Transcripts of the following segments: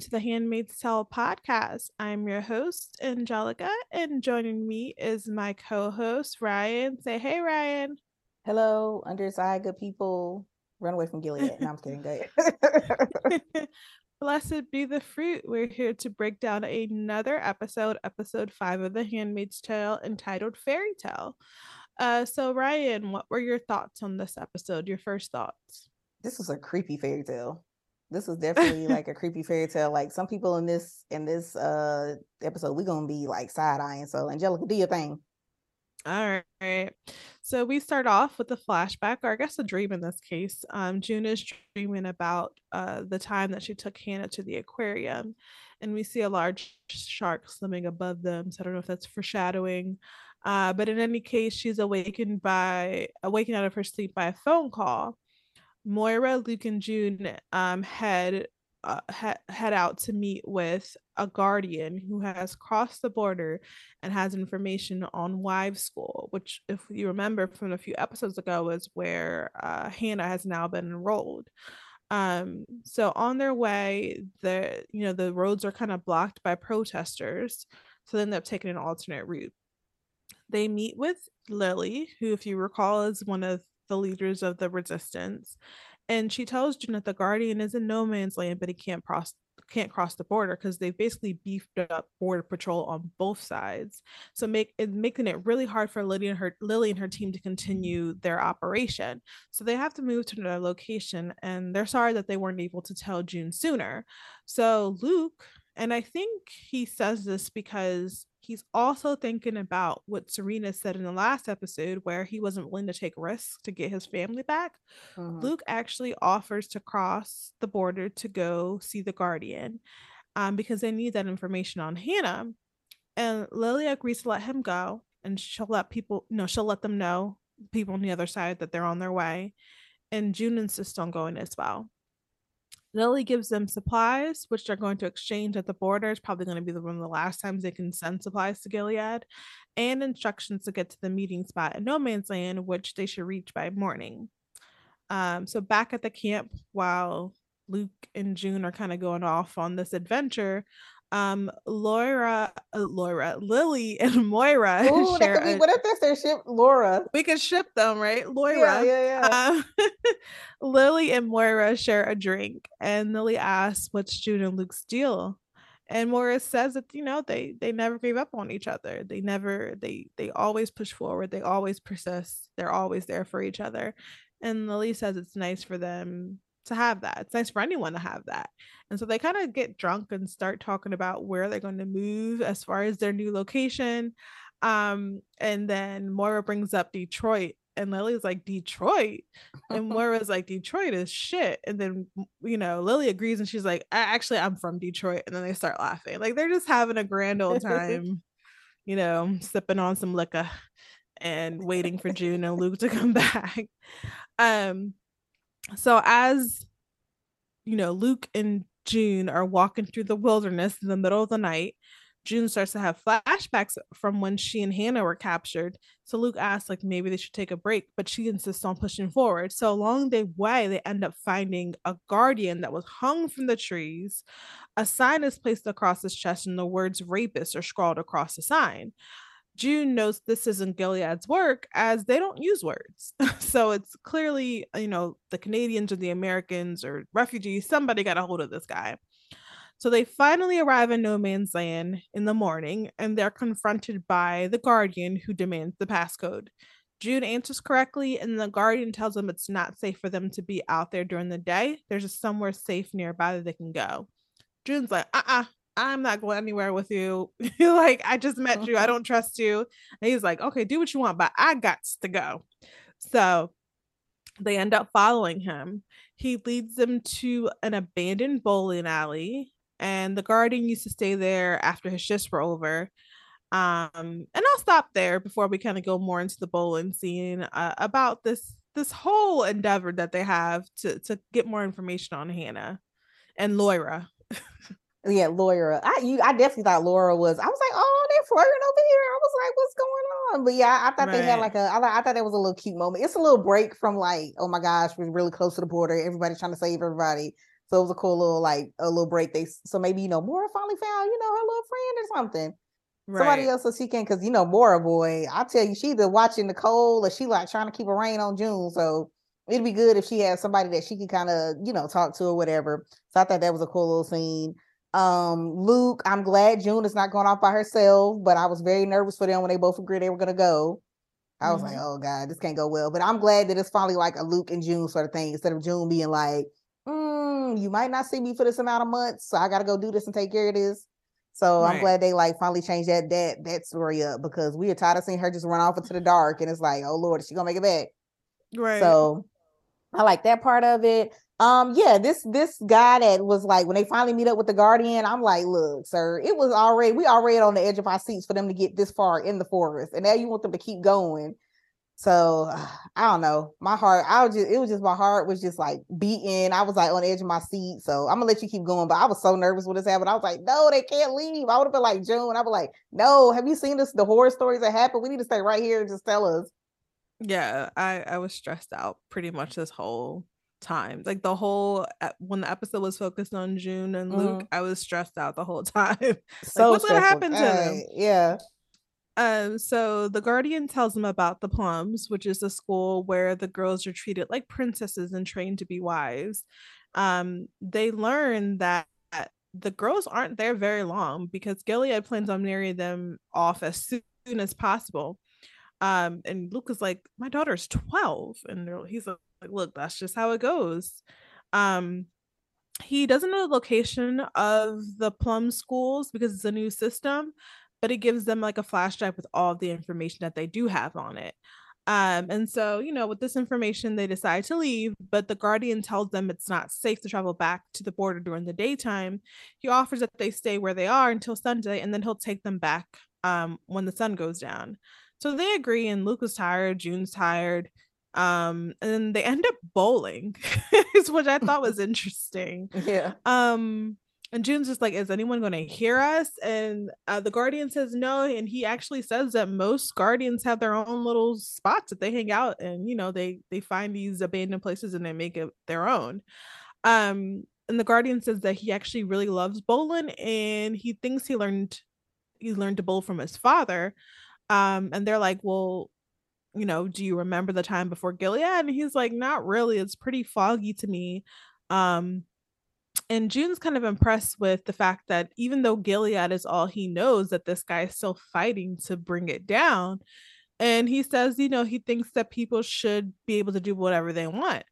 To the Handmaid's Tale podcast. I'm your host, Angelica, and joining me is my co host, Ryan. Say hey, Ryan. Hello, underside good people. Run away from Gilead. No, I'm kidding. Go ahead. Blessed be the fruit. We're here to break down another episode, episode five of The Handmaid's Tale, entitled Fairy Tale. Uh, so, Ryan, what were your thoughts on this episode? Your first thoughts? this was a creepy fairy tale. This was definitely like a creepy fairy tale. Like some people in this in this uh episode, we're gonna be like side eyeing. So Angelica, do your thing. All right. So we start off with a flashback, or I guess a dream in this case. Um, June is dreaming about uh, the time that she took Hannah to the aquarium, and we see a large shark swimming above them. So I don't know if that's foreshadowing. Uh, but in any case, she's awakened by awakened out of her sleep by a phone call. Moira, Luke, and June um, head uh, he- head out to meet with a guardian who has crossed the border and has information on wives school which if you remember from a few episodes ago is where uh, hannah has now been enrolled. Um so on their way the you know the roads are kind of blocked by protesters so they end up taking an alternate route. They meet with lily who if you recall is one of the leaders of the resistance and she tells June that the Guardian is in no man's land, but he can't cross can't cross the border because they've basically beefed up border patrol on both sides. So make it making it really hard for Lily and her Lily and her team to continue their operation. So they have to move to another location, and they're sorry that they weren't able to tell June sooner. So Luke, and I think he says this because he's also thinking about what Serena said in the last episode, where he wasn't willing to take risks to get his family back. Mhm. Luke actually offers to cross the border to go see the Guardian um, because they need that information on Hannah. And Lily agrees to let him go and she'll let people, no, she'll let them know, people on the other side, that they're on their way. And June insists on going as well. Lily gives them supplies, which they're going to exchange at the border. It's probably going to be the one of the last times they can send supplies to Gilead, and instructions to get to the meeting spot in No Man's Land, which they should reach by morning. Um, so back at the camp, while Luke and June are kind of going off on this adventure, um, Laura, uh, Laura, Lily, and Moira Ooh, that could be a- what if that's their ship, Laura? we could ship them, right? Laura yeah, yeah, yeah. Um, Lily and Moira share a drink, and Lily asks, "What's June and Luke's deal?" And Moira says that you know they they never gave up on each other. They never they they always push forward. They always persist. They're always there for each other. And Lily says it's nice for them to have that. It's nice for anyone to have that. And so they kind of get drunk and start talking about where they're going to move as far as their new location. Um, and then Moira brings up Detroit, and Lily's like, Detroit. And Moira's like, Detroit is shit. And then, you know, Lily agrees and she's like, actually, I'm from Detroit. And then they start laughing. Like they're just having a grand old time, you know, sipping on some liquor and waiting for June and Luke to come back. Um, so as you know, Luke and June are walking through the wilderness in the middle of the night. June starts to have flashbacks from when she and Hannah were captured. So Luke asks, like, maybe they should take a break, but she insists on pushing forward. So along the way, they end up finding a guardian that was hung from the trees. A sign is placed across his chest, and the words rapist are scrawled across the sign. June knows this isn't Gilead's work as they don't use words. so it's clearly, you know, the Canadians or the Americans or refugees, somebody got a hold of this guy. So they finally arrive in no man's land in the morning and they're confronted by the guardian who demands the passcode. June answers correctly, and the guardian tells them it's not safe for them to be out there during the day. There's just somewhere safe nearby that they can go. June's like, uh uh-uh, uh, i am not going anywhere with you. like, I just met you. I don't trust you. And he's like, okay, do what you want, but I got to go. So they end up following him. He leads them to an abandoned bowling alley, and the guardian used to stay there after his shifts were over. Um, and I'll stop there before we kind of go more into the bowling scene uh, about this this whole endeavor that they have to to get more information on Hannah and Laura. yeah, Laura. I you I definitely thought Laura was. I was like, oh, they're flirting over here. I was like, what's going on? But yeah, I thought right. they had like a. I, I thought that was a little cute moment. It's a little break from like, oh my gosh, we're really close to the border. Everybody's trying to save everybody. So it was a cool little like a little break. They so maybe you know Moira finally found you know her little friend or something. Right. Somebody else so she can because you know Moira boy, I tell you, she either watching Nicole or she like trying to keep a rein on June. So it'd be good if she had somebody that she could kind of you know talk to or whatever. So I thought that was a cool little scene. Um, Luke, I'm glad June is not going off by herself, but I was very nervous for them when they both agreed they were gonna go. I was mm-hmm. like, oh god, this can't go well. But I'm glad that it's finally like a Luke and June sort of thing instead of June being like, mm, you might not see me for this amount of months, so I gotta go do this and take care of this. So right. I'm glad they like finally changed that that that story up because we are tired of seeing her just run off into the dark and it's like, oh Lord, is she gonna make it back? Right. So I like that part of it. Um, yeah, this this guy that was like when they finally meet up with the guardian, I'm like, look, sir, it was already we already on the edge of our seats for them to get this far in the forest, and now you want them to keep going. So I don't know. My heart, I was just it was just my heart was just like beating. I was like on the edge of my seat. So I'm gonna let you keep going. But I was so nervous when this happened. I was like, no, they can't leave. I would have been like June. I was like, no, have you seen this? The horror stories that happen? We need to stay right here and just tell us. Yeah, I I was stressed out pretty much this whole time. Like the whole when the episode was focused on June and Luke, mm-hmm. I was stressed out the whole time. So like, what's gonna happen to them? Yeah. Um, so the Guardian tells them about the Plums, which is a school where the girls are treated like princesses and trained to be wives. Um, they learn that the girls aren't there very long because Gilead plans on marrying them off as soon as possible. Um, and Luke is like, My daughter's 12. And he's like, like look that's just how it goes um he doesn't know the location of the plum schools because it's a new system but it gives them like a flash drive with all the information that they do have on it um, and so, you know, with this information, they decide to leave, but the Guardian tells them it's not safe to travel back to the border during the daytime. He offers that they stay where they are until Sunday, and then he'll take them back um, when the sun goes down. So they agree, and Luke is tired, June's tired um and they end up bowling which i thought was interesting. Yeah. Um and june's just like is anyone going to hear us? And uh, the guardian says no and he actually says that most guardians have their own little spots that they hang out and you know they they find these abandoned places and they make it their own. Um and the guardian says that he actually really loves bowling and he thinks he learned he learned to bowl from his father. Um and they're like well you know, do you remember the time before Gilead? And he's like, not really. It's pretty foggy to me. Um, and June's kind of impressed with the fact that even though Gilead is all he knows, that this guy is still fighting to bring it down. And he says, you know, he thinks that people should be able to do whatever they want.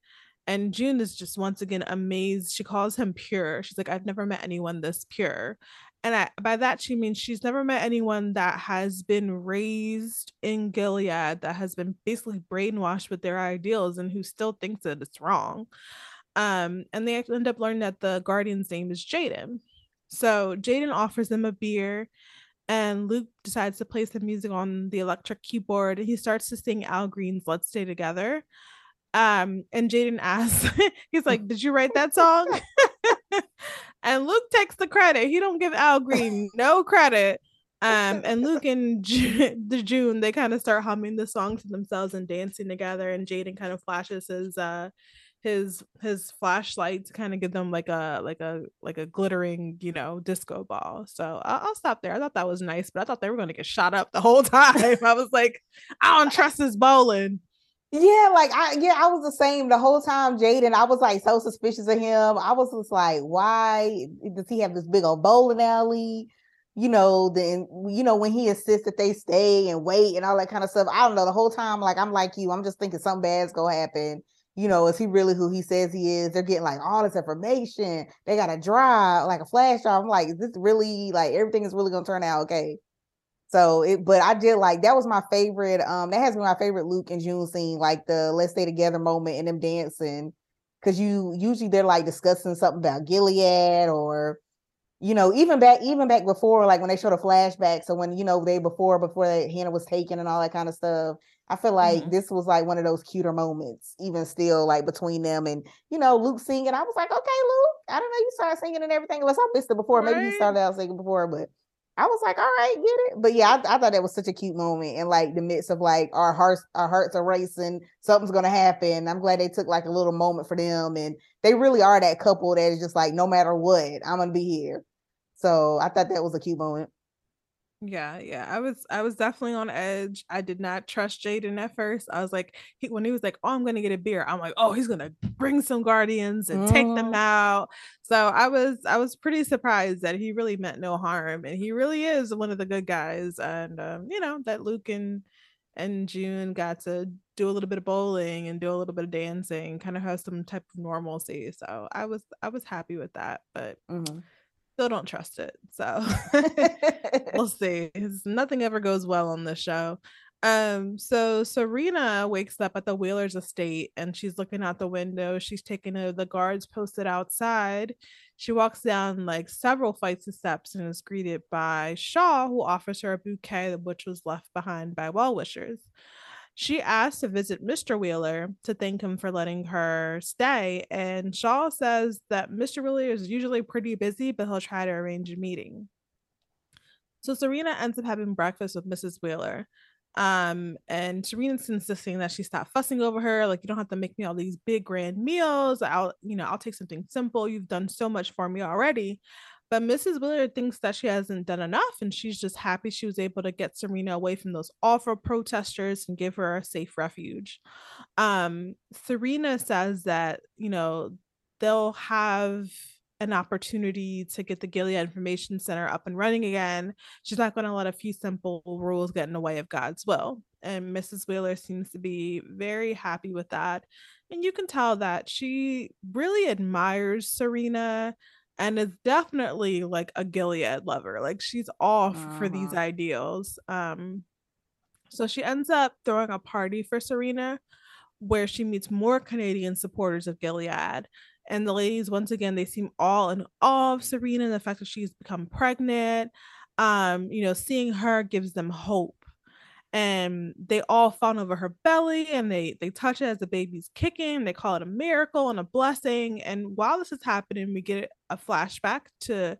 And June is just once again amazed. She calls him pure. She's like, I've never met anyone this pure and I, by that she means she's never met anyone that has been raised in Gilead that has been basically brainwashed with their ideals and who still thinks that it's wrong. Um, and they end up learning that the guardian's name is Jaden. So Jaden offers them a beer, and Luke decides to play some music on the electric keyboard, and he starts to sing Al Green's "Let's Stay Together." Um, and Jaden asks, he's like, "Did you write that song?" and Luke takes the credit. He don't give Al Green no credit. Um, and Luke and J- the June they kind of start humming the song to themselves and dancing together. And Jaden kind of flashes his uh his his flashlight to kind of give them like a like a like a glittering you know disco ball so I'll, I'll, stop there i thought that was nice but i thought they were going to get shot up the whole time i was like i don't trust this bowling yeah, like I yeah, I was the same the whole time, Jaden. I was like so suspicious of him. I was just like, why does he have this big old bowling alley? You know, then you know, when he insists that they stay and wait and all that kind of stuff. I don't know. The whole time, like I'm like you, I'm just thinking something bad's gonna happen. you know, is he really who he says he is? They're getting like all this information. They got a drive, like a flash drive. I'm like, is this really like everything is really gonna turn out okay? So it, but I did like that was my favorite. Um, that has been my favorite Luke and June scene, like the let's stay together moment and them dancing. Cause you usually they're like discussing something about Gilead or you know, even back even back before, like when they showed a flashback. So when you know they before before that Hannah was taken and all that kind of stuff. I feel like mm-hmm. this was like one of those cuter moments, even still, like between them and you know Luke singing. I was like, okay, Luke, I don't know you started singing and everything. Unless I missed it before, right. maybe you started out singing before, but I was like, all right, get it. But yeah, I, I thought that was such a cute moment in like the midst of like our hearts, our hearts are racing, something's gonna happen. I'm glad they took like a little moment for them, and they really are that couple that is just like, no matter what, I'm gonna be here. So I thought that was a cute moment. Yeah, yeah. I was I was definitely on edge. I did not trust Jaden at first. I was like, he, when he was like, "Oh, I'm gonna get a beer," I'm like, "Oh, he's gonna bring some guardians and take them mm. out." So I was I was pretty surprised that he really meant no harm, and he really is one of the good guys. And um, you know that Luke and and June got to do a little bit of bowling and do a little bit of dancing, kind of have some type of normalcy. So I was I was happy with that, but. Mm-hmm still don't trust it. So we'll see. Nothing ever goes well on this show. Um, so Serena wakes up at the Wheeler's estate and she's looking out the window. She's taking a, the guards posted outside. She walks down like several flights of steps and is greeted by Shaw, who offers her a bouquet, which was left behind by well wishers. She asked to visit Mr. Wheeler to thank him for letting her stay. And Shaw says that Mr. Wheeler is usually pretty busy, but he'll try to arrange a meeting. So Serena ends up having breakfast with Mrs. Wheeler. Um, and Serena's insisting that she stop fussing over her. Like, you don't have to make me all these big grand meals. I'll, you know, I'll take something simple. You've done so much for me already. But Mrs. Wheeler thinks that she hasn't done enough, and she's just happy she was able to get Serena away from those awful protesters and give her a safe refuge. Um, Serena says that, you know, they'll have an opportunity to get the Gilead Information Center up and running again. She's not going to let a few simple rules get in the way of God's will. And Mrs. Wheeler seems to be very happy with that. And you can tell that she really admires Serena and is definitely like a Gilead lover. Like she's off uh-huh. for these uh-huh. ideals. Um, so she ends up throwing a party for Serena where she meets more Canadian supporters of Gilead. And the ladies, once again, they seem all in awe of Serena and the fact that she's become pregnant. Um, you know, seeing her gives them hope and they all fawn over her belly and they they touch it as the baby's kicking they call it a miracle and a blessing and while this is happening we get a flashback to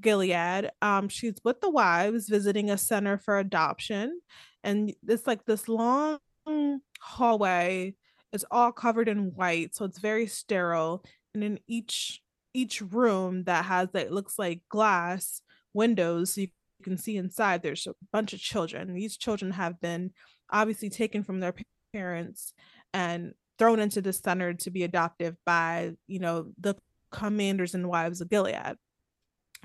gilead. Um she's with the wives visiting a center for adoption and it's like this long hallway it's all covered in white so it's very sterile and in each each room that has that looks like glass windows so you can see inside there's a bunch of children these children have been obviously taken from their parents and thrown into the center to be adopted by you know the commanders and wives of gilead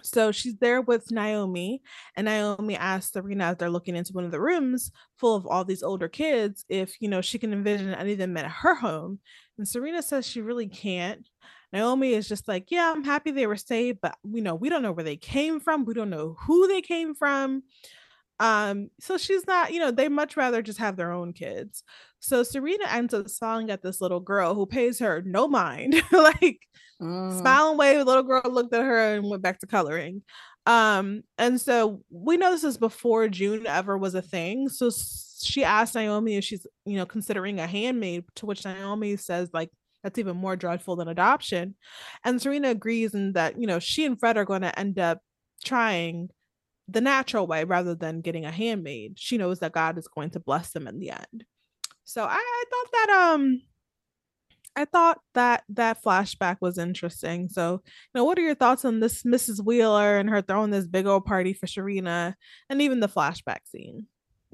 so she's there with Naomi, and Naomi asks Serena as they're looking into one of the rooms full of all these older kids if you know she can envision any of them at her home. And Serena says she really can't. Naomi is just like, yeah, I'm happy they were saved, but you know, we don't know where they came from. We don't know who they came from. Um, so she's not, you know, they much rather just have their own kids. So Serena ends up smiling at this little girl who pays her no mind, like mm. smile and wave. The little girl looked at her and went back to coloring. Um, and so we know this is before June ever was a thing. So she asked Naomi if she's, you know, considering a handmaid, to which Naomi says, like, that's even more dreadful than adoption. And Serena agrees in that, you know, she and Fred are going to end up trying the natural way rather than getting a handmaid. She knows that God is going to bless them in the end. So I, I thought that um I thought that that flashback was interesting. So, you know, what are your thoughts on this Mrs. Wheeler and her throwing this big old party for Serena and even the flashback scene?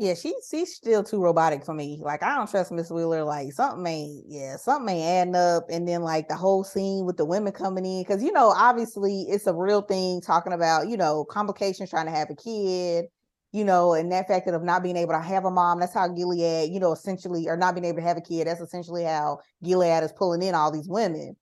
Yeah, she she's still too robotic for me. Like I don't trust Miss Wheeler. Like something ain't yeah, something ain't adding up. And then like the whole scene with the women coming in, because you know, obviously it's a real thing talking about, you know, complications trying to have a kid. you know, and that fact of not being able to have a mom, that's how Gilead, you know, essentially, or not being able to have a kid, that's essentially how Gilead is pulling in all these women.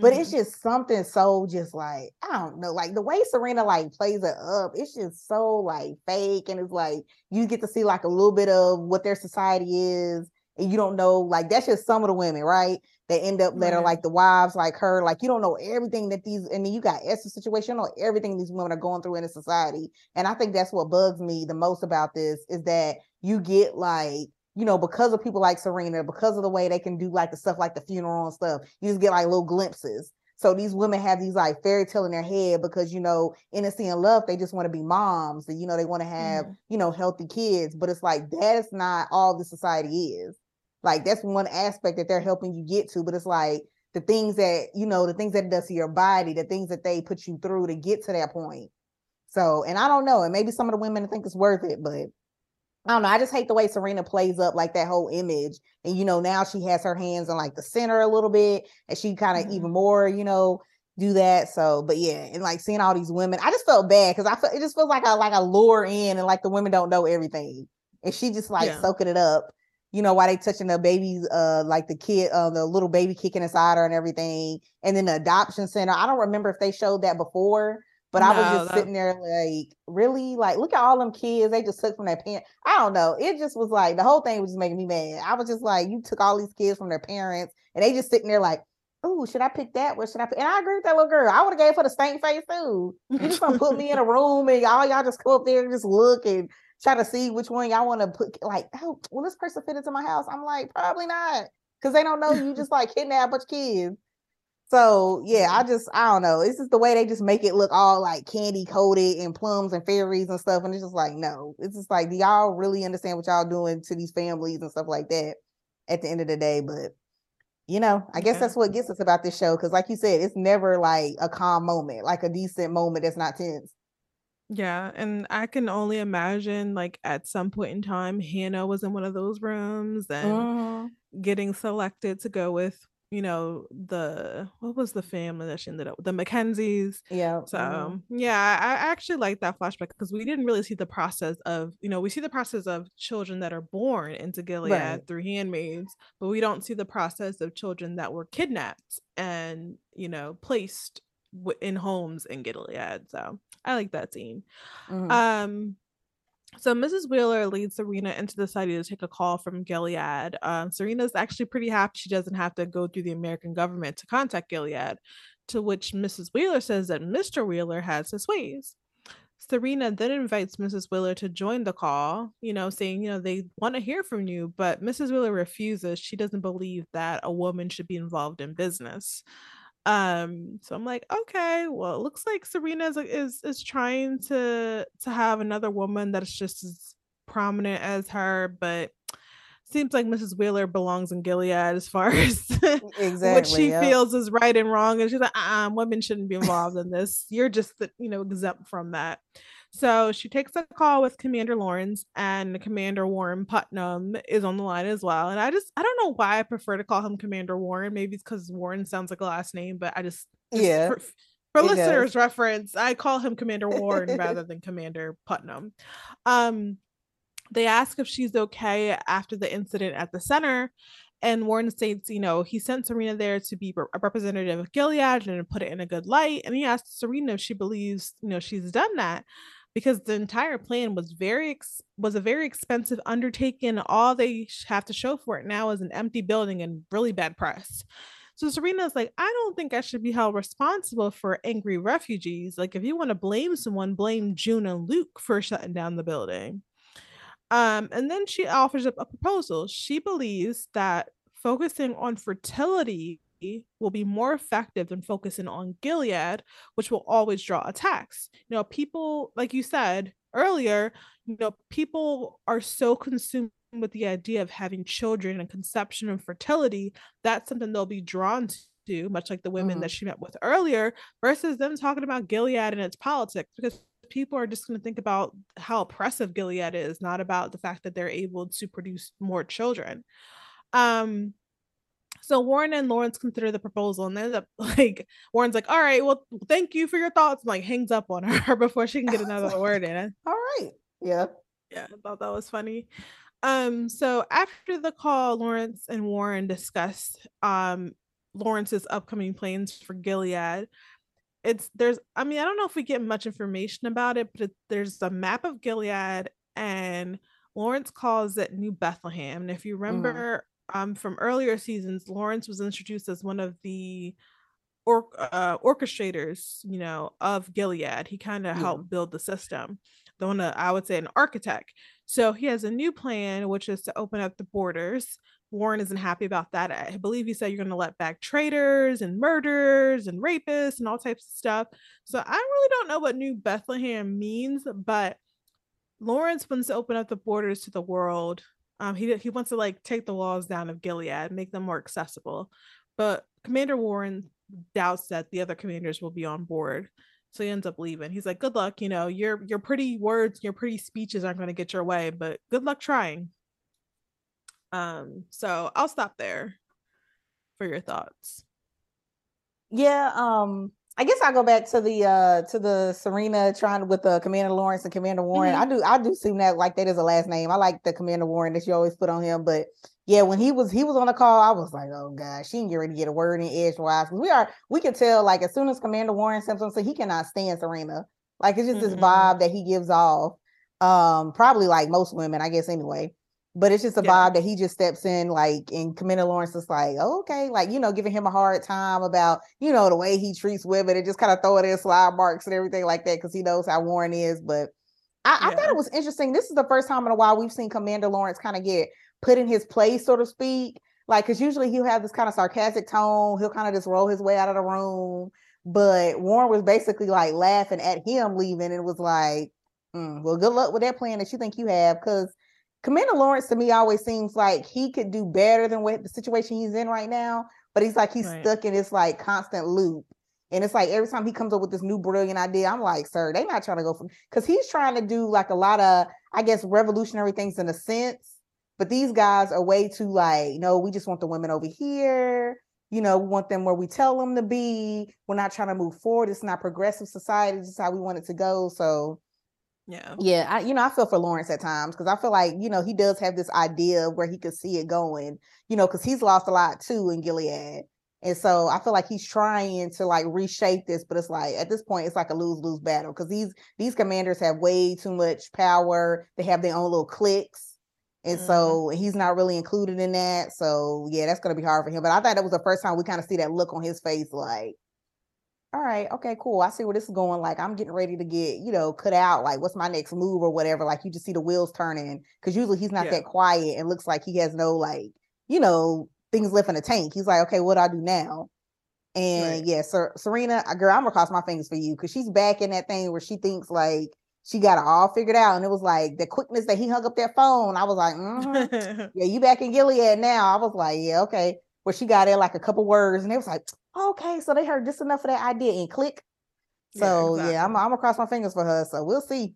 But mm-hmm. it's just something so just like, I don't know, like the way Serena like plays it up, it's just so like fake. And it's like you get to see like a little bit of what their society is. And you don't know, like that's just some of the women, right? They end up that are like the wives, like her. Like you don't know everything that these, and then you got Esther's situation, you know everything these women are going through in a society. And I think that's what bugs me the most about this is that you get like you know, because of people like Serena, because of the way they can do like the stuff like the funeral and stuff, you just get like little glimpses. So these women have these like fairy tale in their head because you know, innocent and love, they just want to be moms and you know they want to have, mm. you know, healthy kids. But it's like that is not all the society is. Like that's one aspect that they're helping you get to, but it's like the things that, you know, the things that it does to your body, the things that they put you through to get to that point. So, and I don't know, and maybe some of the women think it's worth it, but I don't know. I just hate the way Serena plays up like that whole image. And you know, now she has her hands in like the center a little bit, and she kind of mm-hmm. even more, you know, do that. So, but yeah, and like seeing all these women, I just felt bad because I felt it just feels like a like a lure in, and like the women don't know everything, and she just like yeah. soaking it up. You know, why they touching the babies, uh, like the kid, uh, the little baby kicking inside her and everything, and then the adoption center. I don't remember if they showed that before, but no, I was just that... sitting there like, really? Like, look at all them kids they just took from their parents. I don't know. It just was like the whole thing was just making me mad. I was just like, you took all these kids from their parents, and they just sitting there like, oh, should I pick that? What should I pick? And I agree with that little girl. I would have gave her the stank face too. You just gonna put me in a room and all y'all just come up there and just look and try to see which one y'all want to put. Like, oh, will this person fit into my house? I'm like, probably not, because they don't know you just like kidnap a bunch of kids. So yeah, I just I don't know. It's just the way they just make it look all like candy coated and plums and fairies and stuff. And it's just like, no, it's just like, do y'all really understand what y'all doing to these families and stuff like that at the end of the day? But you know, I guess that's what gets us about this show. Cause like you said, it's never like a calm moment, like a decent moment that's not tense. Yeah, and I can only imagine like at some point in time, Hannah was in one of those rooms and uh-huh. getting selected to go with you know the what was the family that she ended up with the mackenzies yeah so mm-hmm. yeah i actually like that flashback because we didn't really see the process of you know we see the process of children that are born into gilead right. through handmaids but we don't see the process of children that were kidnapped and you know placed in homes in gilead so i like that scene mm-hmm. um so Mrs. Wheeler leads Serena into the study to take a call from Gilead. Um, Serena's actually pretty happy she doesn't have to go through the American government to contact Gilead, to which Mrs. Wheeler says that Mr. Wheeler has his ways. Serena then invites Mrs. Wheeler to join the call, you know, saying, you know, they want to hear from you, but Mrs. Wheeler refuses. She doesn't believe that a woman should be involved in business. Um, so I'm like, okay, well, it looks like Serena is is, is trying to to have another woman that's just as prominent as her, but seems like Mrs. Wheeler belongs in Gilead as far as exactly, what she yep. feels is right and wrong. And she's like, uh-uh, women shouldn't be involved in this. You're just, the, you know, exempt from that. So she takes a call with Commander Lawrence and Commander Warren Putnam is on the line as well. And I just I don't know why I prefer to call him Commander Warren. Maybe it's because Warren sounds like a last name, but I just, just yeah. For, for listeners' does. reference, I call him Commander Warren rather than Commander Putnam. Um, they ask if she's okay after the incident at the center. And Warren states, you know, he sent Serena there to be a representative of Gilead and put it in a good light. And he asked Serena if she believes, you know, she's done that because the entire plan was very ex- was a very expensive undertaking. All they have to show for it now is an empty building and really bad press. So Serena's like, I don't think I should be held responsible for angry refugees. Like, if you want to blame someone, blame June and Luke for shutting down the building. Um, and then she offers up a proposal. She believes that focusing on fertility will be more effective than focusing on Gilead, which will always draw attacks. You know, people, like you said earlier, you know, people are so consumed with the idea of having children and conception and fertility. That's something they'll be drawn to, much like the women mm-hmm. that she met with earlier, versus them talking about Gilead and its politics, because people are just going to think about how oppressive Gilead is, not about the fact that they're able to produce more children. Um, so Warren and Lawrence consider the proposal and end up like Warren's like, all right, well, thank you for your thoughts. And, like hangs up on her before she can get another word in. All right. Yeah. Yeah, I thought that was funny. Um, so after the call, Lawrence and Warren discussed um Lawrence's upcoming plans for Gilead. It's there's I mean, I don't know if we get much information about it, but it, there's a map of Gilead and Lawrence calls it New Bethlehem. And if you mm-hmm. remember. Um from earlier seasons, Lawrence was introduced as one of the or, uh, orchestrators, you know, of Gilead. He kind of yeah. helped build the system. The one I would say an architect. So he has a new plan, which is to open up the borders. Warren isn't happy about that. I believe he said you're going to let back traitors and murderers and rapists and all types of stuff. So I really don't know what New Bethlehem means, but Lawrence wants to open up the borders to the world. Um, he he wants to like take the walls down of Gilead, make them more accessible. But Commander Warren doubts that the other commanders will be on board. So he ends up leaving. He's like, "Good luck. You know, your your pretty words, your pretty speeches aren't going to get your way, but good luck trying." Um, so I'll stop there for your thoughts. Yeah, um, I guess I'll go back to the uh to the Serena trying with the uh, Commander Lawrence and Commander Warren. Mm-hmm. I do I do seem that like that is a last name. I like the Commander Warren that you always put on him, but yeah, when he was he was on the call, I was like, oh gosh, she didn't get ready to get a word in edgewise. We are we can tell like as soon as Commander Warren steps on, so he cannot stand Serena. Like it's just mm-hmm. this vibe that he gives off. Um, probably like most women, I guess anyway. But it's just a yeah. vibe that he just steps in, like, and Commander Lawrence is like, oh, okay, like you know, giving him a hard time about you know the way he treats women and just kind of throw it in slide marks and everything like that because he knows how Warren is. But I, yeah. I, thought it was interesting. This is the first time in a while we've seen Commander Lawrence kind of get put in his place, so to speak. Like, because usually he'll have this kind of sarcastic tone. He'll kind of just roll his way out of the room. But Warren was basically like laughing at him leaving and was like, mm, well, good luck with that plan that you think you have. Because Commander Lawrence to me always seems like he could do better than what the situation he's in right now. But he's like, he's right. stuck in this like constant loop. And it's like every time he comes up with this new brilliant idea, I'm like, sir, they're not trying to go for because he's trying to do like a lot of, I guess, revolutionary things in a sense but these guys are way too like, no, we just want the women over here. You know, we want them where we tell them to be. We're not trying to move forward. It's not progressive society. This is how we want it to go. So yeah. Yeah. I, you know, I feel for Lawrence at times because I feel like, you know, he does have this idea of where he could see it going, you know, because he's lost a lot too in Gilead. And so I feel like he's trying to like reshape this, but it's like at this point, it's like a lose-lose battle because these these commanders have way too much power. They have their own little cliques and mm-hmm. so he's not really included in that. So yeah, that's gonna be hard for him. But I thought that was the first time we kind of see that look on his face, like, all right, okay, cool. I see where this is going. Like, I'm getting ready to get, you know, cut out. Like, what's my next move or whatever? Like, you just see the wheels turning because usually he's not yeah. that quiet and looks like he has no like, you know, things left in the tank. He's like, okay, what do I do now? And right. yeah, Sir, Serena, uh, girl, I'm gonna cross my fingers for you because she's back in that thing where she thinks like she got it all figured out. And it was like the quickness that he hung up that phone. I was like, mm-hmm. yeah, you back in Gilead now. I was like, yeah, okay. Where she got it like a couple words and it was like, okay, so they heard just enough of that idea and click. So yeah, exactly. yeah I'm, I'm gonna cross my fingers for her. So we'll see.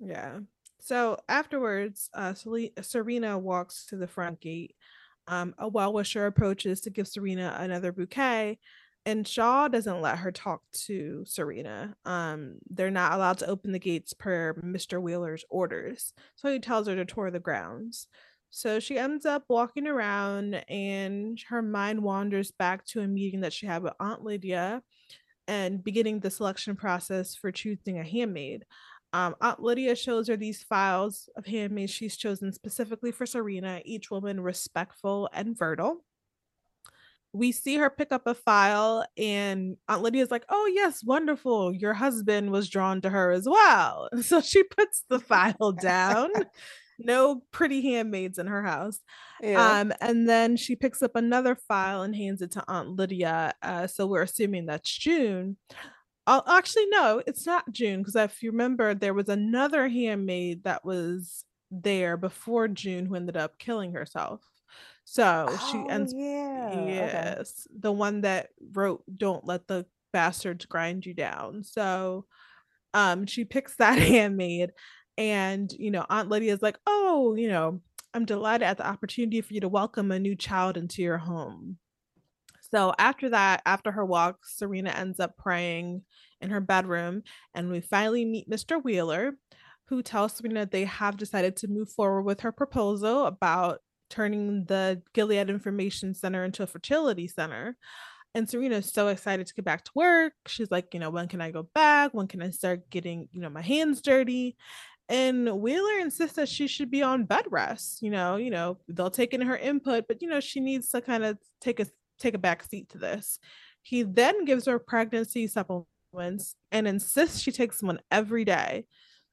Yeah. So afterwards, uh, Serena walks to the front gate. Um, a well wisher approaches to give Serena another bouquet, and Shaw doesn't let her talk to Serena. Um, they're not allowed to open the gates per Mr. Wheeler's orders. So he tells her to tour the grounds. So she ends up walking around and her mind wanders back to a meeting that she had with Aunt Lydia and beginning the selection process for choosing a handmaid. Um, Aunt Lydia shows her these files of handmaids she's chosen specifically for Serena, each woman respectful and fertile. We see her pick up a file and aunt lydia's like oh yes wonderful. Your husband was drawn to her as well. So she puts the file down no pretty handmaids in her house yeah. um and then she picks up another file and hands it to aunt lydia uh, so we're assuming that's june I'll, actually no it's not june because if you remember there was another handmaid that was there before june who ended up killing herself so oh, she ends yeah. yes, okay. the one that wrote "Don't let the bastards grind you down." So um she picks that handmaid and you know Aunt Lydia is like, "Oh, you know, I'm delighted at the opportunity for you to welcome a new child into your home." So after that, after her walk, Serena ends up praying in her bedroom and we finally meet Mr. Wheeler who tells Serena they have decided to move forward with her proposal about turning the Gilead Information Center into a fertility center. And Serena's so excited to get back to work. She's like, you know, when can I go back? When can I start getting, you know, my hands dirty? And Wheeler insists that she should be on bed rest. You know, you know, they'll take in her input, but you know, she needs to kind of take a take a back seat to this. He then gives her pregnancy supplements and insists she takes one every day.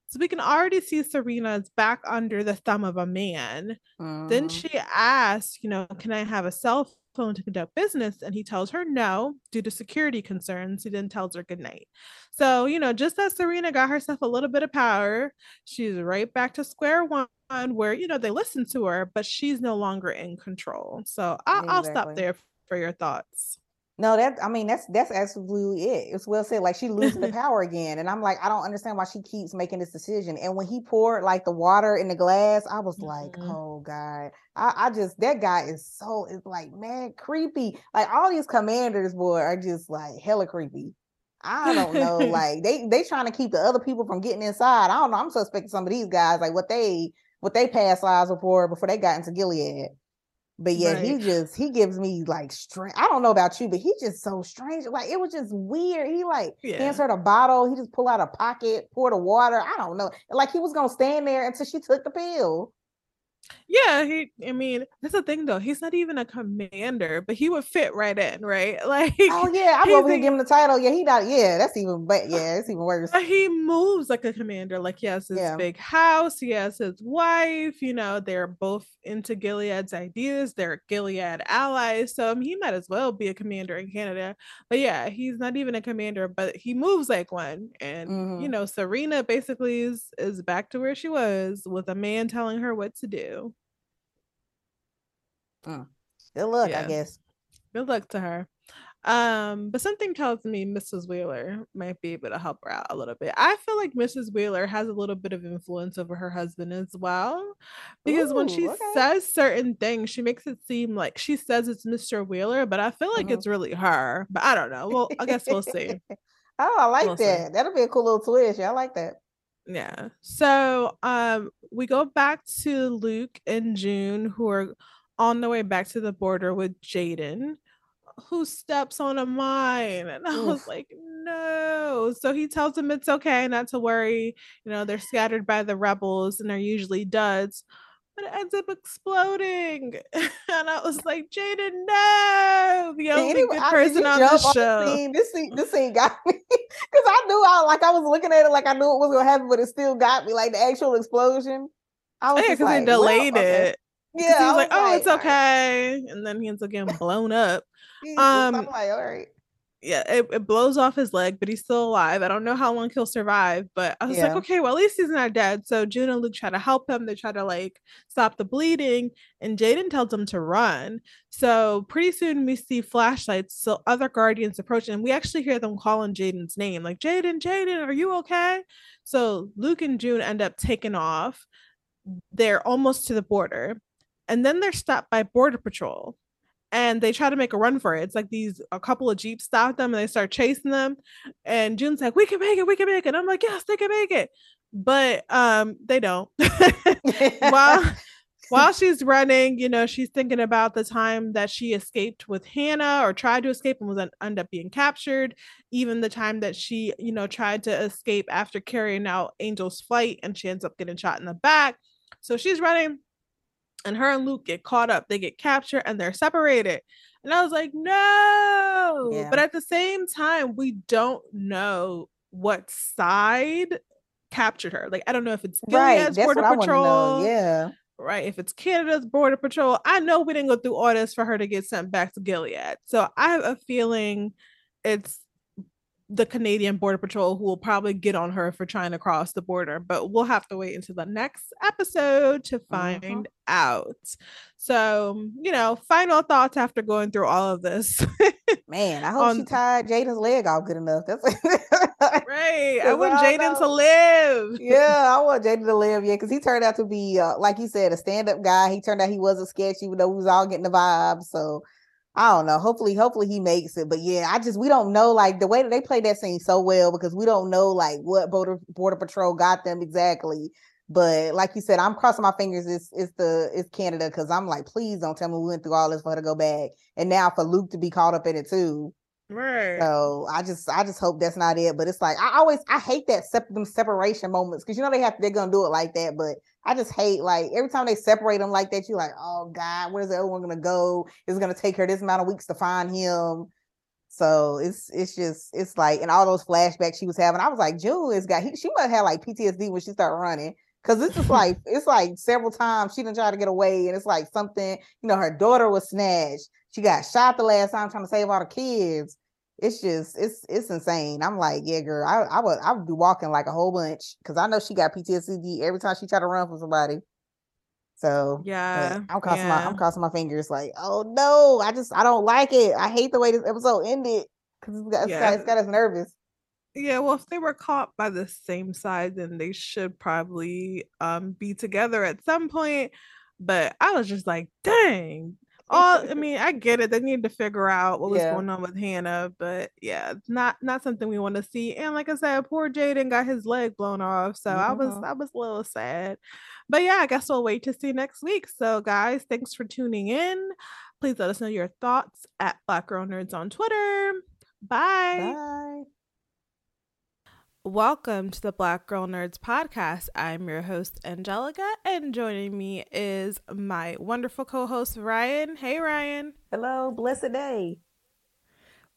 So we can already see Serena's back under the thumb of a man. Then she asks, you know, can I have a cell phone to conduct business? And he tells her no due to security concerns. He then tells her good night. So, you know, just as Serena got herself a little bit of power, she's right back to square one where, you know, they listen to her, but she's no longer in control. So I'll, I'll stop there for your thoughts. No, that I mean that's that's absolutely it. It's well said. Like she losing the power again, and I'm like, I don't understand why she keeps making this decision. And when he poured like the water in the glass, I was like, Mhm. oh god, I, I just that guy is so it's like man creepy. Like all these commanders, boy, are just like hella creepy. I don't know, like they they trying to keep the other people from getting inside. I don't know. I'm suspecting some of these guys, like what they what they passed lives before before they got into Gilead. But yeah, he just he gives me like strange. I don't know about you, but he just so strange. Like it was just weird. He like Yeah. hands her the bottle. He just pull out a pocket, pour the water. I don't know. Like he was gonna stand there until she took the pill. Yeah, he I mean, that's the thing though. He's not even a commander, but he would fit right in, right? Like Oh yeah, I'm over here giving him the title. Yeah, he not. Yeah, that's even. But yeah, it's even worse. But he moves like a commander. Like he has his Yeah. big house, he has his wife, you know, they're both into Gilead's ideas, they're Gilead allies. So I mean, he might as well be a commander in Canada. But yeah, he's not even a commander, but he moves like one. And you Mhm. know, Serena basically is is back to where she was with a man telling her what to do. Good luck, Yeah. I guess. Good luck to her. Um, but something tells me Mrs. Wheeler might be able to help her out a little bit. I feel like Mrs. Wheeler has a little bit of influence over her husband as well. Because when she okay. says certain things, she makes it seem like she says it's Mr. Wheeler, but I feel like Mhm. it's really her. But I don't know. Well, I guess we'll see. oh, I like We'll see. that. That'll be a cool little twist. Yeah, I like that. Yeah. So um we go back to Luke and June who are on the way back to the border with Jaden who steps on a mine and I was Oof. like no. So he tells them it's okay not to worry. You know, they're scattered by the rebels and they're usually duds. But it ends up exploding. and I was like, Jaden, no. The only Anyway, good person on the show. scene? This scene, this scene got me because I knew I like I was looking at it like I knew it was gonna happen, but it still got me. Like the actual explosion, I Oh, was yeah, because like, they well, delayed okay. it. Yeah, he I was like, "Oh, it's all right. okay," and then he ends up getting blown up. Jesus, I'm Um, like, all right. Yeah, it, it blows off his leg, but he's still alive. I don't know how long he'll survive, but I was like, okay, well, at least he's not dead. So June and Luke try to help him. They try to like stop the bleeding, and Jaden tells him to run. So pretty soon we see flashlights, so other guardians approach, and we actually hear them calling Jaden's name, like Jaden, Jaden, are you okay? So Luke and June end up taking off. They're almost to the border, and then they're stopped by Border Patrol and they try to make a run for it. It's like these a couple of jeeps stop them and they start chasing them. And June's like, "We can make it, we can make it." I'm like, "Yes, they can make it," but um, they don't. while while she's running, you know, she's thinking about the time that she escaped with Hannah or tried to escape and was en- end up being captured. Even the time that she, you know, tried to escape after carrying out Angel's flight and she ends up getting shot in the back. So she's running and her and Luke get caught up. They get captured and they're separated. And I was like, no. Yeah. But at the same time, we don't know what side captured her. Like, I don't know if it's Gilead's that's Border what I want to Patrol. Yeah, Right. If it's Canada's Border Patrol, I know we didn't go through all this for her to get sent back to Gilead. So I have a feeling it's the Canadian Border Patrol who will probably get on her for trying to cross the border, but we'll have to wait until the next episode to find Mhm. out. So, you know, final thoughts after going through all of this. man. I hope she tied Jaden's leg off good enough. That's right. I want Jaden to live. yeah, I want Jaden to live. Yeah, because he turned out to be, uh, like you said, a stand-up guy. He turned out he wasn't sketchy, even though we was all getting the vibe. So I don't know. Hopefully, hopefully he makes it. But yeah, I just we don't know like the way that they played that scene so well because we don't know like what border border patrol got them exactly. But like you said, I'm crossing my fingers. It's it's the it's Canada because I'm like, please don't tell me we went through all this for her to go back, and now for Luke to be caught up in it too. Right. So I just I just hope that's not it. But it's like I always I hate that sep- them separation moments because you know they have they're gonna do it like that. But I just hate like every time they separate them like that, you're like, oh God, where's the other one gonna go? It's gonna take her this amount of weeks to find him. So it's it's just it's like and all those flashbacks she was having. I was like, June has got he, she must have like PTSD when she started running. Cause it's just like it's like several times she didn't try to get away, and it's like something, you know, her daughter was snatched. She got shot the last time trying to save all the kids. It's just it's it's insane. I'm like, yeah, girl, I, I would I would be walking like a whole bunch because I know she got PTSD every time she tried to run from somebody. So yeah, I'm crossing yeah. my I'm crossing my fingers like, oh no, I just I don't like it. I hate the way this episode ended because it's got, it's, Yeah. got, it's got us nervous. Yeah, well, if they were caught by the same side, then they should probably um be together at some point. But I was just like, dang. All I mean, I get it. They need to figure out what was Yeah. going on with Hannah, but yeah, it's not not something we want to see. And like I said, poor Jaden got his leg blown off, so I was Mhm. I was a little sad. But yeah, I guess we'll wait to see next week. So guys, thanks for tuning in. Please let us know your thoughts at Black Girl Nerds on Twitter. Bye. Bye. Welcome to the Black Girl Nerds podcast. I'm your host, Angelica, and joining me is my wonderful co host, Ryan. Hey, Ryan. Hello, blessed day.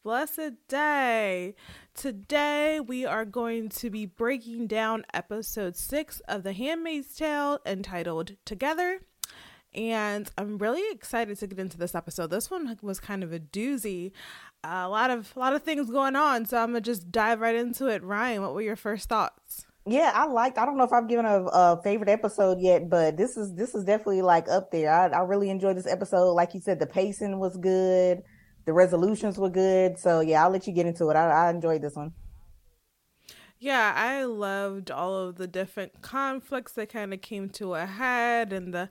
Blessed day. Today, we are going to be breaking down episode six of The Handmaid's Tale entitled Together. And I'm really excited to get into this episode. This one was kind of a doozy. A lot of a lot of things going on, so I'm gonna just dive right into it. Ryan, what were your first thoughts? Yeah, I liked. I don't know if I've given a, a favorite episode yet, but this is this is definitely like up there. I, I really enjoyed this episode. Like you said, the pacing was good, the resolutions were good. So yeah, I'll let you get into it. I, I enjoyed this one. Yeah, I loved all of the different conflicts that kind of came to a head and the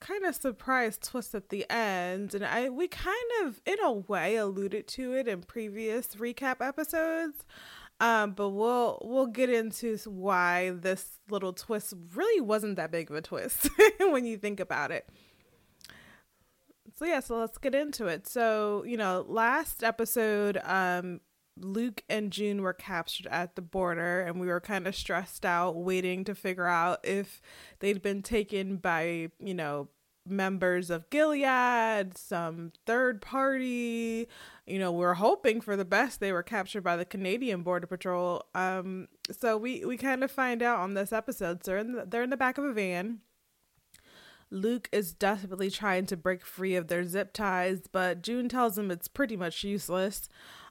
kind of surprise twist at the end. And I we kind of in a way alluded to it in previous recap episodes. Um, but we'll we'll get into why this little twist really wasn't that big of a twist when you think about it. So yeah, so let's get into it. So, you know, last episode, um, Luke and June were captured at the border, and we were kind of stressed out, waiting to figure out if they'd been taken by, you know, members of Gilead, some third party. You know, we are hoping for the best. They were captured by the Canadian Border Patrol. Um, so we we kind of find out on this episode. So they're in the, they're in the back of a van. Luke is desperately trying to break free of their zip ties, but June tells him it's pretty much useless.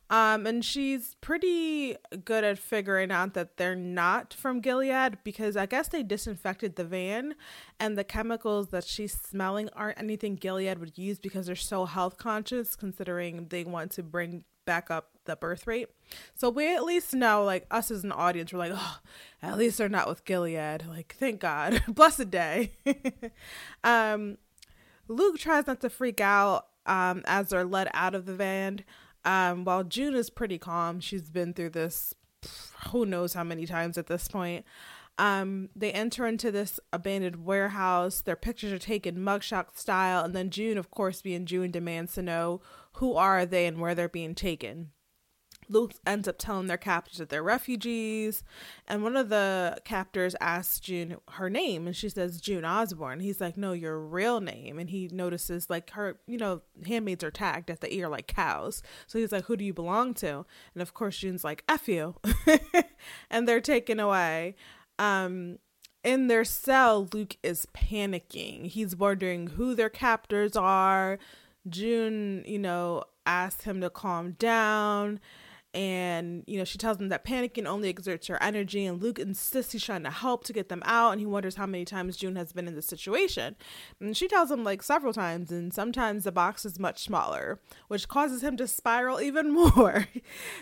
Um, and she's pretty good at figuring out that they're not from Gilead because I guess they disinfected the van and the chemicals that she's smelling aren't anything Gilead would use because they're so health conscious, considering they want to bring back up the birth rate. So we at least know, like us as an audience, we're like, oh, at least they're not with Gilead. Like, thank God, blessed day. um, Luke tries not to freak out um, as they're led out of the van. Um, while June is pretty calm, she's been through this who knows how many times at this point. Um, they enter into this abandoned warehouse. Their pictures are taken mugshot style, and then June, of course, being June, demands to know who are they and where they're being taken. Luke ends up telling their captors that they're refugees, and one of the captors asks June her name, and she says June Osborne. He's like, "No, your real name." And he notices like her, you know, handmaids are tagged at the ear like cows. So he's like, "Who do you belong to?" And of course, June's like, "F you," and they're taken away. Um, in their cell, Luke is panicking. He's wondering who their captors are. June, you know, asks him to calm down and you know she tells him that panicking only exerts her energy. And luke insists he's trying to help to get them out. And he wonders how many times june has been in this situation. And she tells him like several times. And sometimes the box is much smaller which causes him to spiral even more.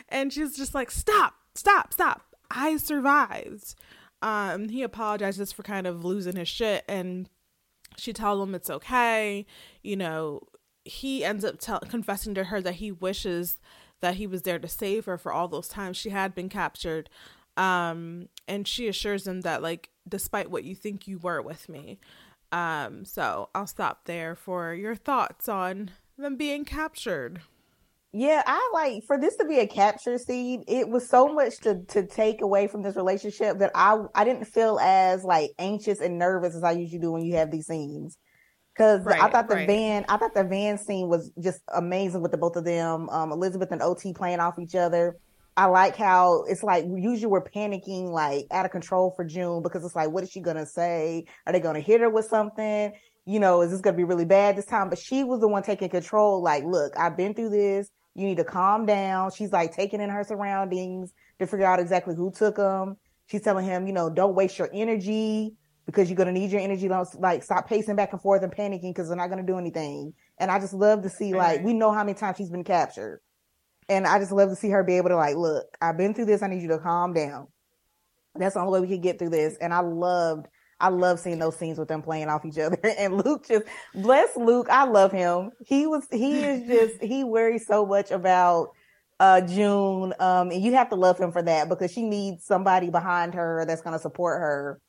And she's just like stop stop stop. I survived. Um he apologizes for kind of losing his shit. And she tells him it's okay. You know he ends up confessing to her that he wishes that he was there to save her for all those times she had been captured um and she assures him that like despite what you think you were with me um so i'll stop there for your thoughts on them being captured yeah, I like for this to be a capture scene. It was so much to to take away from this relationship that I I didn't feel as like anxious and nervous as I usually do when you have these scenes. Because right, I thought the right. van, I thought the van scene was just amazing with the both of them. Um, Elisabeth and OT playing off each other. I like how it's like usually we're panicking like out of control for June because it's like, what is she gonna say? Are they gonna hit her with something? You know, is this gonna be really bad this time? But she was the one taking control. Like, look, I've been through this. You need to calm down. She's like taking in her surroundings to figure out exactly who took them. She's telling him, you know, don't waste your energy because you're going to need your energy. Don't like stop pacing back and forth and panicking because they're not going to do anything. And I just love to see like, we know how many times she's been captured. And I just love to see her be able to like, look, I've been through this. I need you to calm down. That's the only way we can get through this. And I loved I love seeing those scenes with them playing off each other. And Luke just bless Luke. I love him. He was he is just he worries so much about uh June. Um and you have to love him for that because she needs somebody behind her that's gonna support her.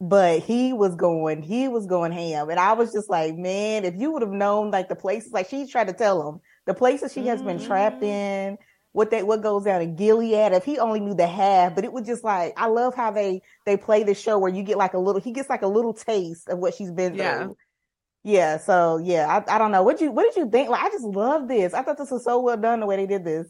But he was going, he was going ham. And I was just like, man, if you would have known like the places, like she tried to tell him, the places she has mm-hmm. been trapped mm-hmm. in, what they what goes down in Gilead. If he only knew the half, but it was just like I love how they they play the show where you get like a little he gets like a little taste of what she's been yeah. through. Yeah, so yeah, I, I don't know. What you what did you think? Like I just love this. I thought this was so well done the way they did this.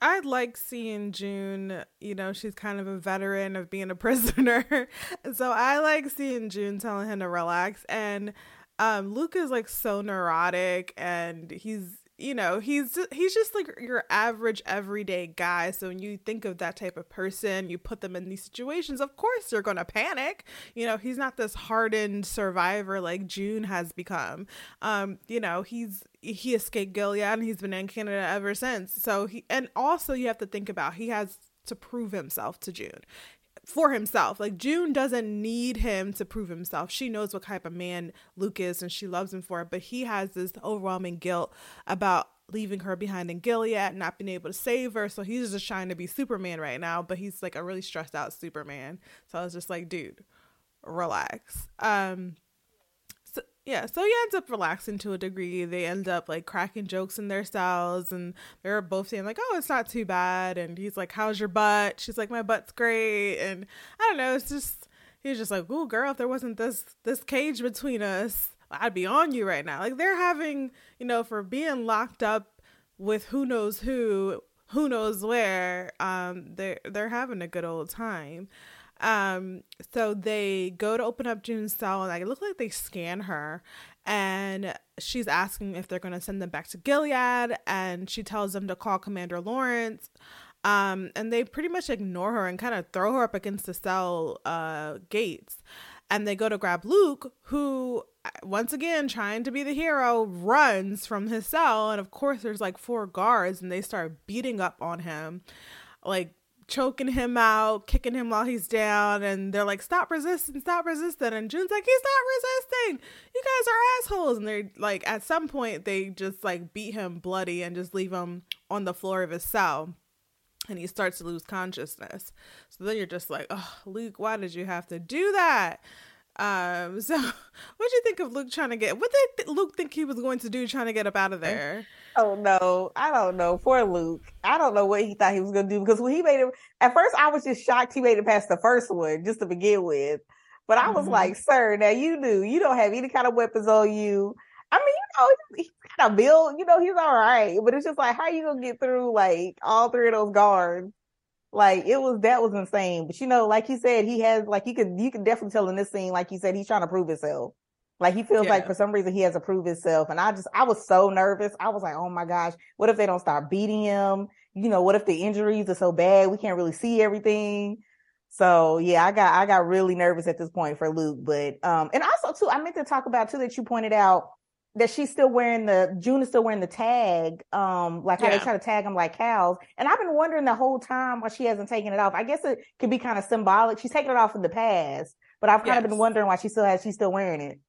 I like seeing June, you know, she's kind of a veteran of being a prisoner. so I like seeing June telling him to relax. And um Luke is like so neurotic and he's you know he's he's just like your average everyday guy. So when you think of that type of person you put them in these situations of course you're going to panic. You know he's not this hardened survivor like june has become. Um you know he's he escaped gilead and he's been in canada ever since so he and also you have to think about he has to prove himself to june for himself. Like June doesn't need him to prove himself. She knows what type of man Luke is and she loves him for it, but he has this overwhelming guilt about leaving her behind in Gilead, not being able to save her. So he's just trying to be Superman right now, but he's like a really stressed out Superman. So I was just like, dude, relax. Um yeah, so he ends up relaxing to a degree. They end up like cracking jokes in their cells, and they're both saying like, "Oh, it's not too bad." And he's like, "How's your butt?" She's like, "My butt's great." And I don't know. It's just he's just like, "Ooh, girl, if there wasn't this this cage between us, I'd be on you right now." Like they're having, you know, for being locked up with who knows who, who knows where. Um, they're they're having a good old time. Um, so they go to open up June's cell and I look like they scan her and she's asking if they're gonna send them back to Gilead and she tells them to call Commander Lawrence. Um, and they pretty much ignore her and kind of throw her up against the cell uh gates. And they go to grab Luke, who once again trying to be the hero runs from his cell and of course there's like four guards and they start beating up on him like choking him out, kicking him while he's down, and they're like, "Stop resisting, stop resisting!" And June's like, "He's not resisting. You guys are assholes." And they're like, at some point, they just like beat him bloody and just leave him on the floor of his cell, and he starts to lose consciousness. So then you're just like, "Oh, Luke, why did you have to do that?" Um, so what do you think of Luke trying to get? What did Luke think he was going to do trying to get up out of there? Oh no, I don't know. Poor Luke. I don't know what he thought he was going to do because when he made it, at first I was just shocked he made it past the first one just to begin with. But I was mm-hmm. like, sir, now you knew you don't have any kind of weapons on you. I mean, you know, he's got a built, you know, he's all right. But it's just like, how are you gonna get through like all three of those guards? Like it was that was insane. But you know, like he said, he has like you could you can definitely tell in this scene, like he said, he's trying to prove himself. Like he feels yeah. like for some reason he has to prove himself. And I just I was so nervous. I was like, oh my gosh, what if they don't start beating him? You know, what if the injuries are so bad we can't really see everything? So yeah, I got I got really nervous at this point for Luke. But um and also too, I meant to talk about too that you pointed out that she's still wearing the June is still wearing the tag, um, like how yeah. they try to tag them like cows. And I've been wondering the whole time why she hasn't taken it off. I guess it could be kind of symbolic. She's taken it off in the past, but I've kind yes. of been wondering why she still has she's still wearing it.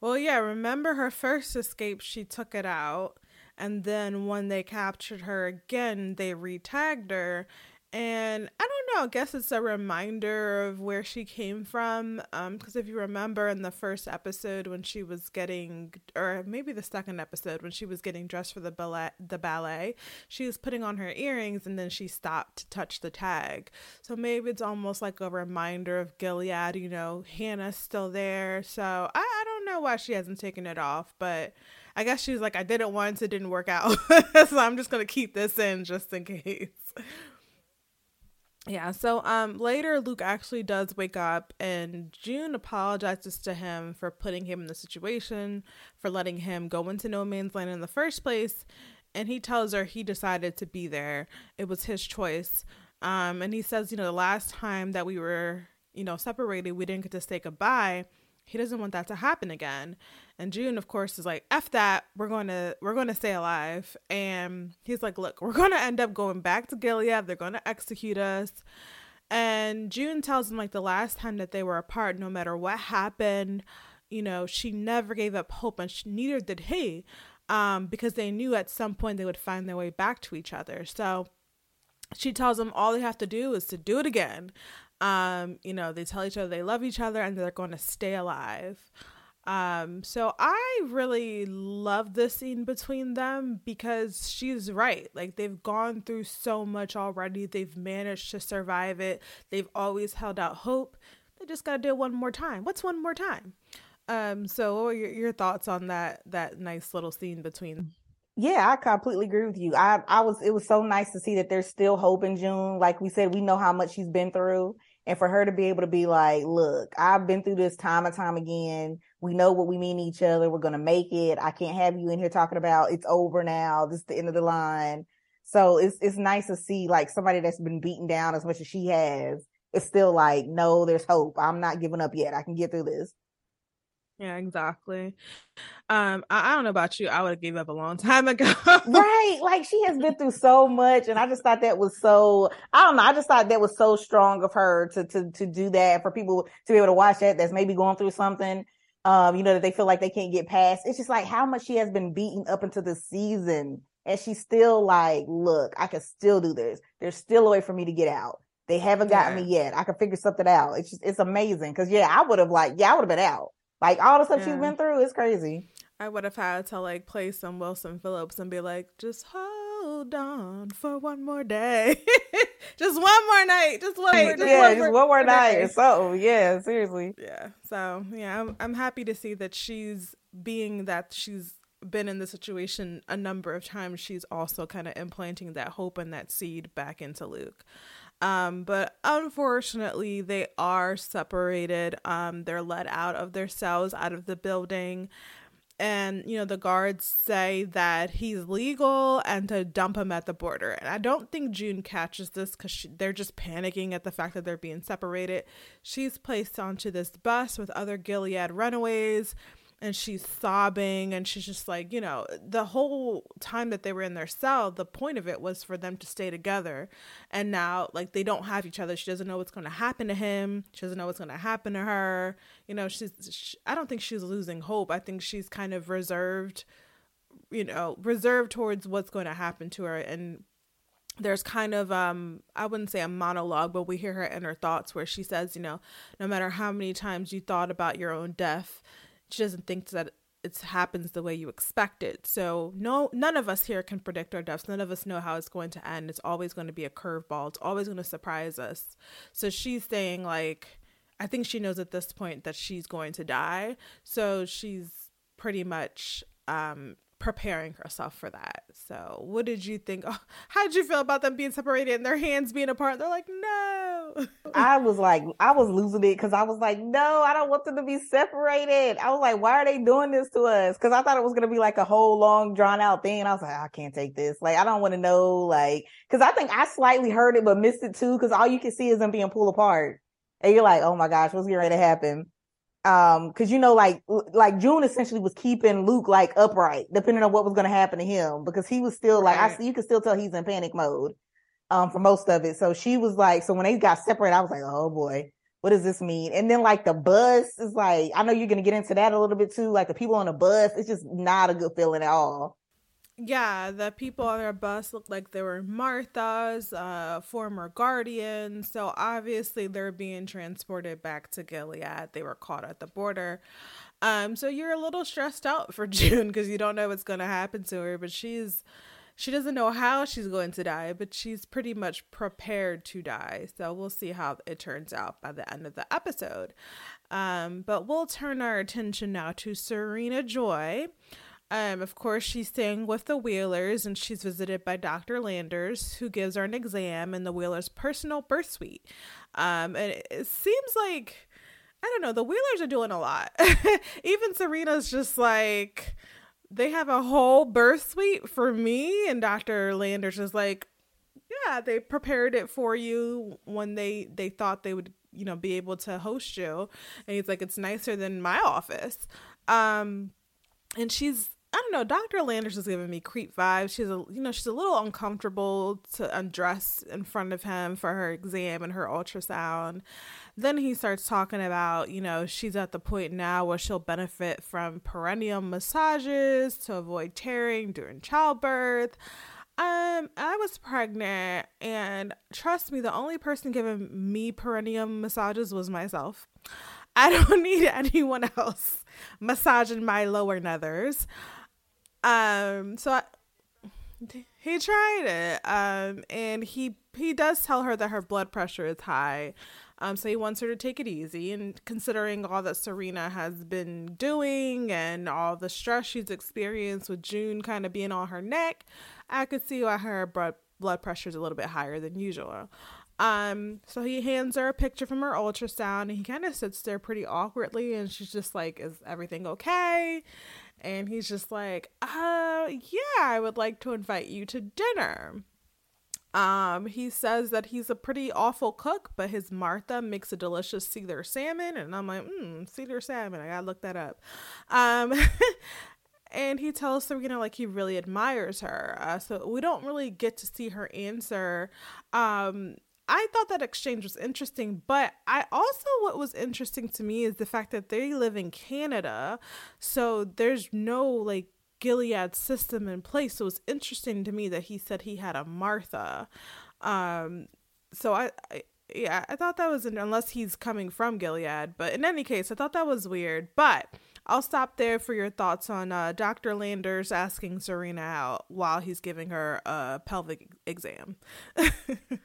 Well, yeah, remember her first escape, she took it out. And then when they captured her again, they retagged her and I don't know, I guess it's a reminder of where she came from. Um, because if you remember in the first episode when she was getting, or maybe the second episode when she was getting dressed for the ballet, the ballet, she was putting on her earrings and then she stopped to touch the tag. So maybe it's almost like a reminder of Gilead. You know, Hannah's still there. So I, I don't know why she hasn't taken it off, but. I guess she was like, I did it once, it didn't work out. so I'm just going to keep this in just in case yeah so um later luke actually does wake up and june apologizes to him for putting him in the situation for letting him go into no man's land in the first place and he tells her he decided to be there. It was his choice. Um and he says you know the last time that we were you know separated we didn't get to say goodbye he doesn't want that to happen again. And june of course is like f that we're to we're to stay alive. And he's like look we're to end up going back to gilead. They're to execute us. And june tells him like the last time that they were apart no matter what happened you know she never gave up hope and she, neither did he um, because they knew at some point they would find their way back to each other. So she tells him all they have to do is to do it again um, you know, they tell each other they love each other and they're going to stay alive. Um, so I really love the scene between them because she's right. Like they've gone through so much already. They've managed to survive it. They've always held out hope. They just got to do it one more time. What's one more time? Um, so your, your thoughts on that that nice little scene between yeah, I completely agree with you. I, I was, it was so nice to see that there's still hope in June. Like we said, we know how much she's been through and for her to be able to be like, look, I've been through this time and time again. We know what we mean to each other. We're going to make it. I can't have you in here talking about it's over now. This is the end of the line. So it's, it's nice to see like somebody that's been beaten down as much as she has. It's still like, no, there's hope. I'm not giving up yet. I can get through this. Yeah, exactly. Um, I, I don't know about you. I would have gave up a long time ago. right. Like she has been through so much. And I just thought that was so I don't know, I just thought that was so strong of her to to to do that for people to be able to watch that that's maybe going through something. Um, you know, that they feel like they can't get past. It's just like how much she has been beaten up into the season. And she's still like, look, I can still do this. There's still a way for me to get out. They haven't gotten yeah. me yet. I can figure something out. It's just, it's amazing. Cause yeah, I would have like, yeah, I would have been out. Like all the stuff yeah. she's been through is crazy. I would have had to like play some Wilson Phillips and be like, just hold on for one more day. just one more night. Just one more day. Yeah, just one more night or something. Yeah, seriously. Yeah. So yeah, I'm I'm happy to see that she's being that she's been in the situation a number of times, she's also kind of implanting that hope and that seed back into Luke. Um, but unfortunately, they are separated. Um, they're let out of their cells, out of the building. And, you know, the guards say that he's legal and to dump him at the border. And I don't think June catches this because they're just panicking at the fact that they're being separated. She's placed onto this bus with other Gilead runaways and she's sobbing and she's just like you know the whole time that they were in their cell the point of it was for them to stay together. And now like they don't have each other. She doesn't know what's going to happen to him. She doesn't know what's going to happen to her. You know she's she, i don't think she's losing hope. I think she's kind of reserved you know reserved towards what's going to happen to her. And there's kind of um i wouldn't say a monologue but we hear her inner thoughts where she says you know no matter how many times you thought about your own death she doesn't think that it happens the way you expect it. So no none of us here can predict our deaths. None of us know how it's going to end. It's always going to be a curveball. It's always going to surprise us. So she's saying like I think she knows at this point that she's going to die. So she's pretty much um preparing herself for that. So, what did you think? Oh, how did you feel about them being separated and their hands being apart? They're like, no. I was like, I was losing it because I was like, no, I don't want them to be separated. I was like, why are they doing this to us? Because I thought it was going to be like a whole long, drawn out thing. I was like, I can't take this. Like, I don't want to know, like, because I think I slightly heard it, but missed it too, because all you can see is them being pulled apart. And you're like, oh my gosh, what's getting ready to happen? Um because you know like like june essentially was keeping luke like upright depending on what was going to happen to him because he was still like right. i you can still tell he's in panic mode um for most of it so she was like so when they got separated i was like oh boy what does this mean? And then like the bus is like, I know you're gonna get into that a little bit too. Like the people on the bus, it's just not a good feeling at all. Yeah, the people on our bus looked like they were Martha's uh, former guardians. So obviously they're being transported back to Gilead. They were caught at the border. Um, so you're a little stressed out for June because you don't know what's going to happen to her, but she's she doesn't know how she's going to die, but she's pretty much prepared to die. So we'll see how it turns out by the end of the episode. Um, but we'll turn our attention now to Serena Joy. Um, of course, she's staying with the Wheelers and she's visited by Dr. Landers, who gives her an exam in the Wheelers' personal birth suite. Um, and it, seems like, I don't know, the Wheelers are doing a lot. Even Serena's just like, they have a whole birth suite for me and dr landers is like yeah they prepared it for you when they they thought they would you know be able to host you and he's like it's nicer than my office um and she's I don't know. Dr. Landers is giving me creep vibes. She's a, you know, she's a little uncomfortable to undress in front of him for her exam and her ultrasound. Then he starts talking about, you know, she's at the point now where she'll benefit from perineum massages to avoid tearing during childbirth. Um, I was pregnant, and trust me, the only person giving me perineum massages was myself. I don't need anyone else massaging my lower nethers. Um, so I, he tried it. Um, and he he does tell her that her blood pressure is high. Um, so he wants her to take it easy. And considering all that Serena has been doing and all the stress she's experienced with June kind of being on her neck, I could see why her blood pressure is a little bit higher than usual. Um, so he hands her a picture from her ultrasound and he kind of sits there pretty awkwardly and she's just like, Is everything okay? And he's just like, uh, yeah, I would like to invite you to dinner. Um, he says that he's a pretty awful cook, but his Martha makes a delicious cedar salmon, and I'm like, hmm, cedar salmon. I gotta look that up. Um, and he tells Serena you know, like he really admires her. Uh, so we don't really get to see her answer. Um, I thought that exchange was interesting, but I also what was interesting to me is the fact that they live in Canada, so there's no like Gilead system in place. So it's interesting to me that he said he had a Martha. Um, so I, I yeah, I thought that was unless he's coming from Gilead, but in any case, I thought that was weird. But I'll stop there for your thoughts on uh, Dr. Landers asking Serena out while he's giving her a pelvic exam.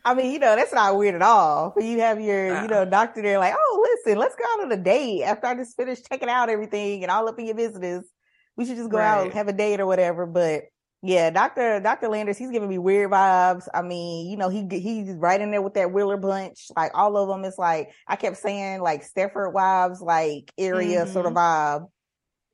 I mean, you know, that's not weird at all. You have your, uh, you know, doctor there like, oh, listen, let's go out on a date after I just finished checking out everything and all up in your business. We should just go right. out and have a date or whatever. But yeah, Dr. Dr. Landers, he's giving me weird vibes. I mean, you know, he he's right in there with that Wheeler bunch. Like all of them, it's like I kept saying like Stepford Wives, like area mm-hmm. sort of vibe.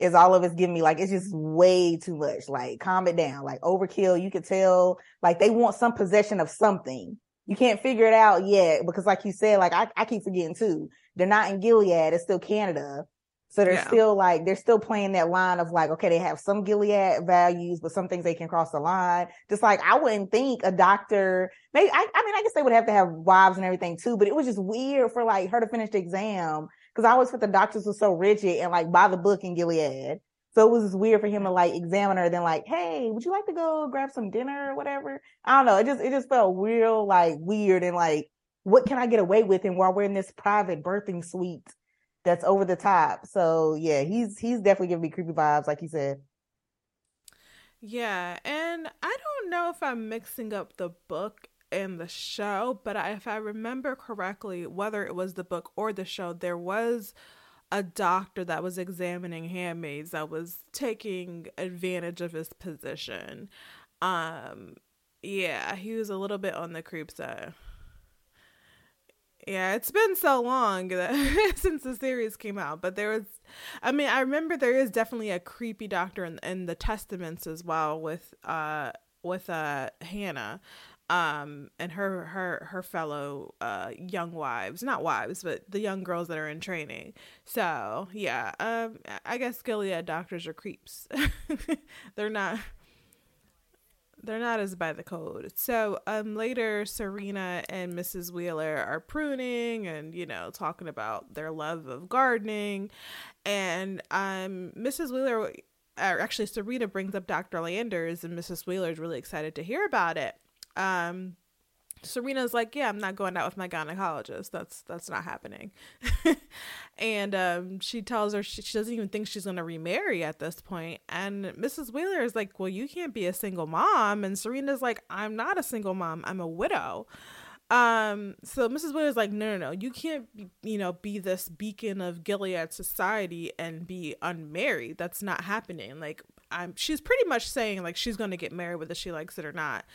Is all of it's giving me like it's just way too much. Like calm it down, like overkill. You could tell like they want some possession of something. You can't figure it out yet because, like you said, like I, I keep forgetting too. They're not in Gilead; it's still Canada. So they're yeah. still like they're still playing that line of like, okay, they have some Gilead values, but some things they can cross the line. Just like I wouldn't think a doctor, maybe I, I mean, I guess they would have to have wives and everything too, but it was just weird for like her to finish the exam because I always thought the doctors were so rigid and like by the book in Gilead. So it was just weird for him to like examine her, then like, hey, would you like to go grab some dinner or whatever? I don't know. It just it just felt real like weird and like, what can I get away with? And while we're in this private birthing suite that's over the top. So yeah, he's he's definitely giving me creepy vibes, like you said. Yeah, and I don't know if I'm mixing up the book and the show, but if I remember correctly, whether it was the book or the show, there was a doctor that was examining handmaids that was taking advantage of his position. Um, yeah, he was a little bit on the creep side. Yeah, it's been so long that, since the series came out, but there was, I mean, I remember there is definitely a creepy doctor in, in the Testaments as well with uh with uh Hannah, um, and her her her fellow uh young wives, not wives, but the young girls that are in training. So yeah, um, I guess Gilead doctors are creeps. They're not they're not as by the code. So um later Serena and Mrs. Wheeler are pruning and you know talking about their love of gardening and um Mrs. Wheeler or actually Serena brings up Dr. Landers and Mrs. Wheeler is really excited to hear about it. Um Serena's like, yeah, I'm not going out with my gynecologist. That's that's not happening. and um, she tells her she, she doesn't even think she's gonna remarry at this point. And Mrs. Wheeler is like, well, you can't be a single mom. And Serena's like, I'm not a single mom. I'm a widow. Um, so Mrs. Wheeler's like, no, no, no, you can't, you know, be this beacon of Gilead society and be unmarried. That's not happening. Like, I'm she's pretty much saying like she's going to get married whether she likes it or not.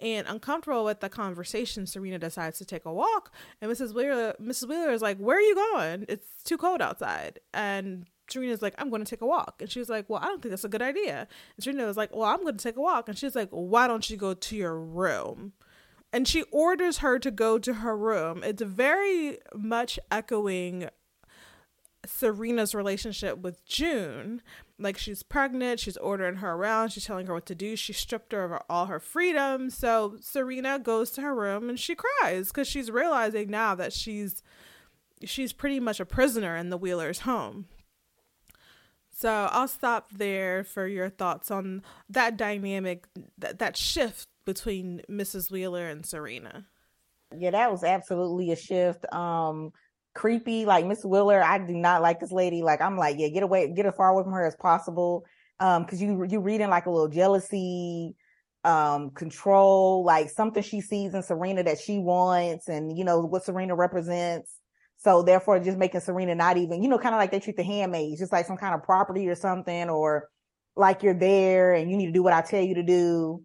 And uncomfortable with the conversation, Serena decides to take a walk, and Mrs. Wheeler Mrs. Wheeler is like, "Where are you going? It's too cold outside." And Serena's like, I'm going to take a walk. And she's like, Well, I don't think that's a good idea. And Serena was like, Well, I'm going to take a walk. And she's like, Why don't you go to your room? And she orders her to go to her room. It's very much echoing Serena's relationship with June. Like she's pregnant, she's ordering her around, she's telling her what to do. She stripped her of all her freedom. So Serena goes to her room and she cries because she's realizing now that she's she's pretty much a prisoner in the Wheeler's home. So I'll stop there for your thoughts on that dynamic, that, that shift between Mrs. Wheeler and Serena. Yeah, that was absolutely a shift. Um, creepy. Like Miss Wheeler, I do not like this lady. Like I'm like, yeah, get away, get as far away from her as possible. Um, because you you reading like a little jealousy, um, control, like something she sees in Serena that she wants, and you know what Serena represents. So therefore, just making Serena not even, you know, kind of like they treat the handmaids, just like some kind of property or something, or like you're there and you need to do what I tell you to do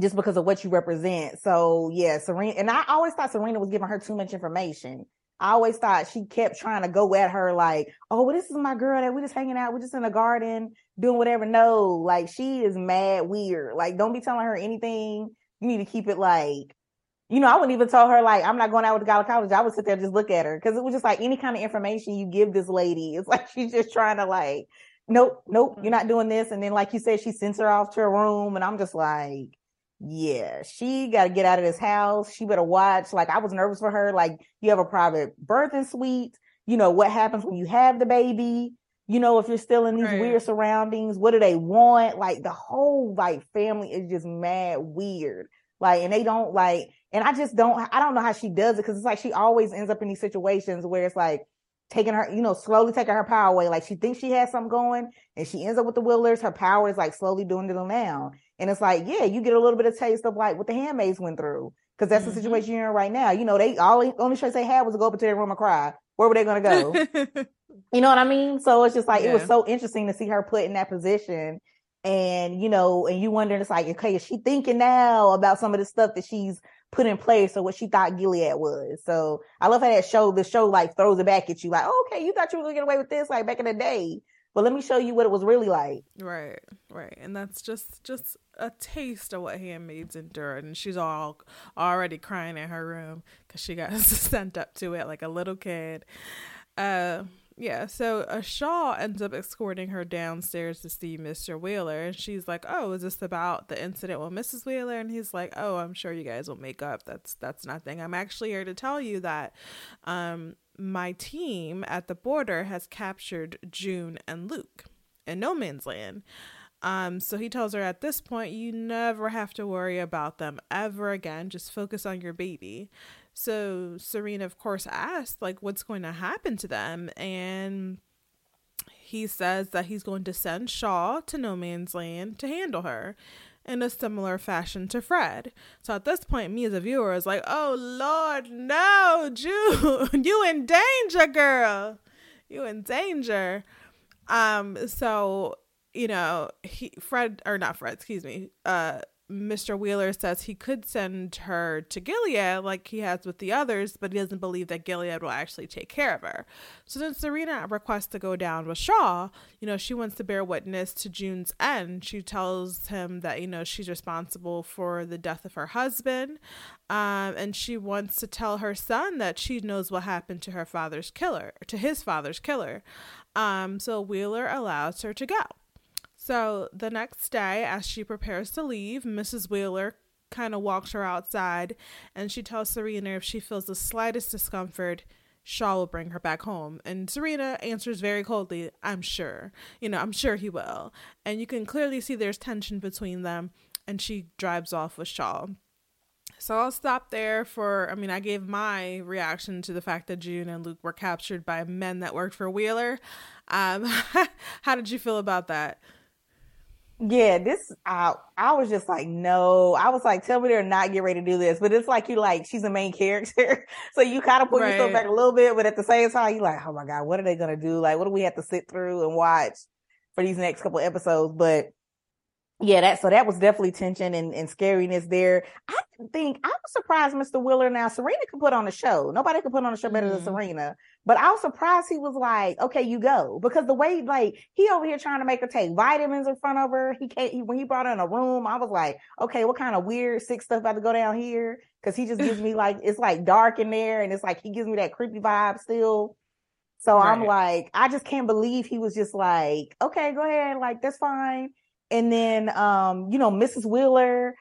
just because of what you represent. So yeah, Serena, and I always thought Serena was giving her too much information. I always thought she kept trying to go at her like, oh, well, this is my girl that we're just hanging out. We're just in the garden doing whatever. No, like she is mad weird. Like, don't be telling her anything. You need to keep it like, you know, I wouldn't even tell her like, I'm not going out with the guy college. I would sit there and just look at her. Cause it was just like any kind of information you give this lady. It's like, she's just trying to like, nope, nope, you're mm-hmm. not doing this. And then like you said, she sends her off to her room and I'm just like, yeah, she got to get out of this house. She better watch. Like, I was nervous for her. Like, you have a private birthing suite. You know, what happens when you have the baby? You know, if you're still in these right. weird surroundings, what do they want? Like, the whole, like, family is just mad weird. Like, and they don't like, and I just don't, I don't know how she does it because it's like she always ends up in these situations where it's like, taking her, you know, slowly taking her power away. Like she thinks she has something going and she ends up with the Wheelers. Her power is like slowly doing it down. And it's like, yeah, you get a little bit of taste of like what the handmaids went through. Cause that's mm-hmm. the situation you're in right now. You know, they all only choice they had was to go up into their room and cry. Where were they going to go? you know what I mean? So it's just like, yeah. it was so interesting to see her put in that position. And, you know, and you wondering, it's like, okay, is she thinking now about some of the stuff that she's put in place or what she thought Gilead was. So I love how that show, the show like throws it back at you like, oh, okay, you thought you were gonna get away with this like back in the day. But let me show you what it was really like. Right, right. And that's just just a taste of what handmaids endured. And she's all already crying in her room because she got sent up to it like a little kid. Uh yeah, so uh, Shaw ends up escorting her downstairs to see Mr. Wheeler, and she's like, "Oh, is this about the incident with Mrs. Wheeler?" And he's like, "Oh, I'm sure you guys will make up. That's that's nothing. I'm actually here to tell you that, um, my team at the border has captured June and Luke in no man's land." Um, so he tells her at this point, you never have to worry about them ever again. Just focus on your baby. So Serena, of course, asked, like, what's going to happen to them? And he says that he's going to send Shaw to no man's land to handle her in a similar fashion to Fred. So at this point, me as a viewer is like, oh Lord, no, June, you in danger, girl. You in danger. Um, so, you know, he Fred or not Fred, excuse me, uh Mr. Wheeler says he could send her to Gilead like he has with the others, but he doesn't believe that Gilead will actually take care of her. So then Serena requests to go down with Shaw. You know, she wants to bear witness to June's end. She tells him that, you know, she's responsible for the death of her husband. Um, and she wants to tell her son that she knows what happened to her father's killer, to his father's killer. Um, so Wheeler allows her to go. So the next day, as she prepares to leave, Mrs. Wheeler kind of walks her outside and she tells Serena if she feels the slightest discomfort, Shaw will bring her back home. And Serena answers very coldly, I'm sure. You know, I'm sure he will. And you can clearly see there's tension between them. And she drives off with Shaw. So I'll stop there for, I mean, I gave my reaction to the fact that June and Luke were captured by men that worked for Wheeler. Um, how did you feel about that? Yeah, this I I was just like, no. I was like, tell me they're not get ready to do this. But it's like you like she's a main character. so you kind of put right. yourself back a little bit, but at the same time, you like, oh my God, what are they gonna do? Like, what do we have to sit through and watch for these next couple episodes? But yeah, that so that was definitely tension and, and scariness there. I think I was surprised Mr. Wheeler now Serena could put on a show. Nobody could put on a show better mm-hmm. than Serena. But I was surprised he was like, okay, you go. Because the way like he over here trying to make her take vitamins in front of her. He can't he, when he brought her in a room, I was like, okay, what kind of weird sick stuff about to go down here? Cause he just gives me like it's like dark in there and it's like he gives me that creepy vibe still. So right. I'm like, I just can't believe he was just like, okay, go ahead, like that's fine and then um, you know, Mrs. Wheeler,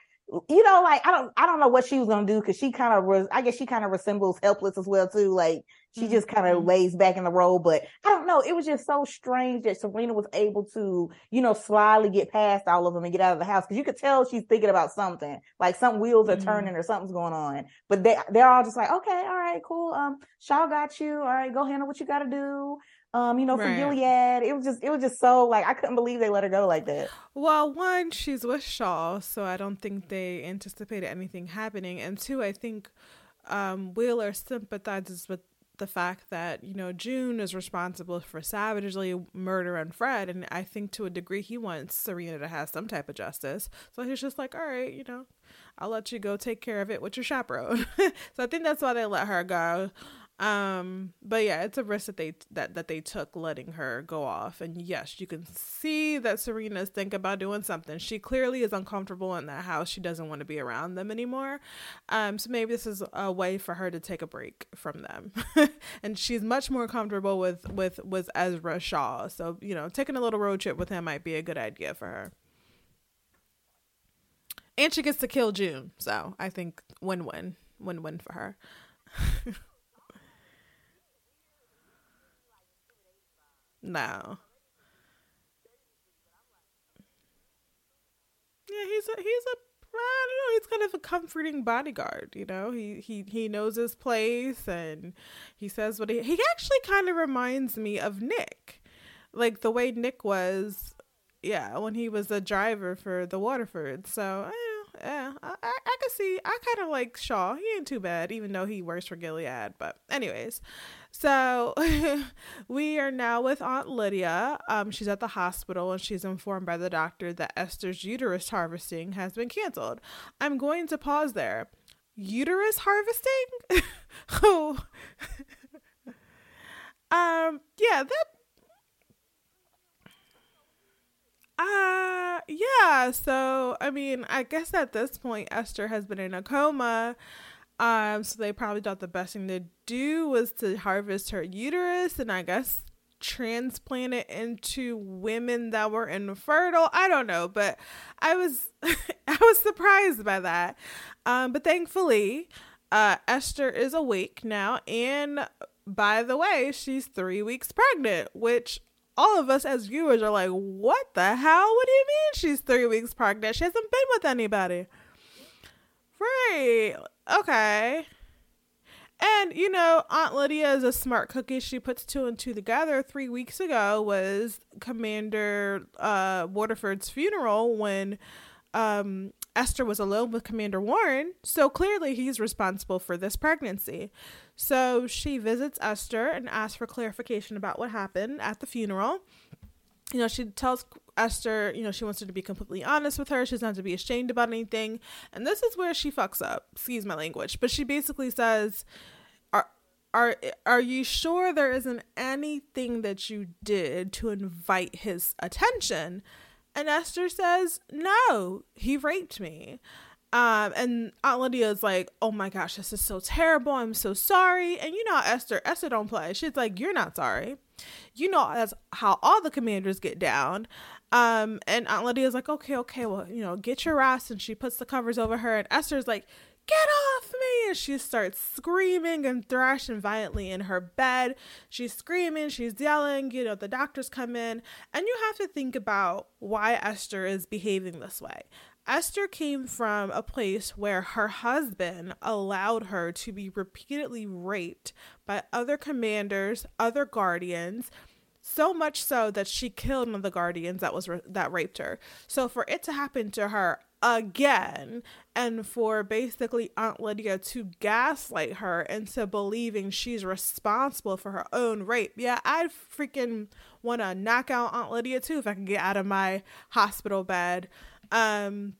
you know, like I don't I don't know what she was gonna do because she kind of was I guess she kind of resembles helpless as well too. Like she mm-hmm. just kind of lays back in the role, but I don't know. It was just so strange that Serena was able to, you know, slyly get past all of them and get out of the house because you could tell she's thinking about something, like some wheels are mm-hmm. turning or something's going on. But they they're all just like, okay, all right, cool. Um, Shaw got you. All right, go handle what you got to do um, you know, from right. Gilead. It was just it was just so like I couldn't believe they let her go like that. Well, one, she's with Shaw, so I don't think they anticipated anything happening. And two, I think um Wheeler sympathizes with the fact that, you know, June is responsible for savagely murdering Fred and I think to a degree he wants Serena to have some type of justice. So he's just like, All right, you know, I'll let you go take care of it with your chaperone. so I think that's why they let her go. Um, but yeah, it's a risk that they that that they took letting her go off. And yes, you can see that Serena's thinking about doing something. She clearly is uncomfortable in that house. She doesn't want to be around them anymore. Um, so maybe this is a way for her to take a break from them. and she's much more comfortable with with with Ezra Shaw. So, you know, taking a little road trip with him might be a good idea for her. And she gets to kill June. So I think win win. Win win for her. No. Yeah, he's a he's a I don't know, he's kind of a comforting bodyguard, you know. He he he knows his place and he says what he he actually kind of reminds me of Nick. Like the way Nick was yeah, when he was a driver for the Waterford. So, yeah, yeah I, I, I can see, I kind of like Shaw. He ain't too bad, even though he works for Gilead. But, anyways, so we are now with Aunt Lydia. Um, she's at the hospital and she's informed by the doctor that Esther's uterus harvesting has been canceled. I'm going to pause there. Uterus harvesting? oh. um, yeah, that uh yeah, so I mean, I guess at this point Esther has been in a coma. Um, so they probably thought the best thing to do was to harvest her uterus and I guess transplant it into women that were infertile. I don't know, but I was I was surprised by that. Um, but thankfully, uh, Esther is awake now, and by the way, she's three weeks pregnant, which all of us as viewers are like, "What the hell? What do you mean she's three weeks pregnant? She hasn't been with anybody." Right. Okay. And you know, Aunt Lydia is a smart cookie. She puts two and two together. Three weeks ago was Commander uh, Waterford's funeral when um, Esther was alone with Commander Warren. So clearly, he's responsible for this pregnancy. So she visits Esther and asks for clarification about what happened at the funeral. You know, she tells Esther, you know, she wants her to be completely honest with her. She doesn't have to be ashamed about anything. And this is where she fucks up. Excuse my language. But she basically says, Are are are you sure there isn't anything that you did to invite his attention? And Esther says, No, he raped me. Um, and Aunt Lydia is like, "Oh my gosh, this is so terrible. I'm so sorry." And you know, Esther, Esther don't play. She's like, "You're not sorry." You know, that's how all the commanders get down. Um, and Aunt Lydia's like, okay, okay, well, you know, get your rest. And she puts the covers over her. And Esther's like, get off me. And she starts screaming and thrashing violently in her bed. She's screaming, she's yelling, you know, the doctors come in. And you have to think about why Esther is behaving this way. Esther came from a place where her husband allowed her to be repeatedly raped by other commanders, other guardians, so much so that she killed one of the guardians that was that raped her. So for it to happen to her again and for basically Aunt Lydia to gaslight her into believing she's responsible for her own rape. Yeah, I'd freaking want to knock out Aunt Lydia too if I can get out of my hospital bed. Um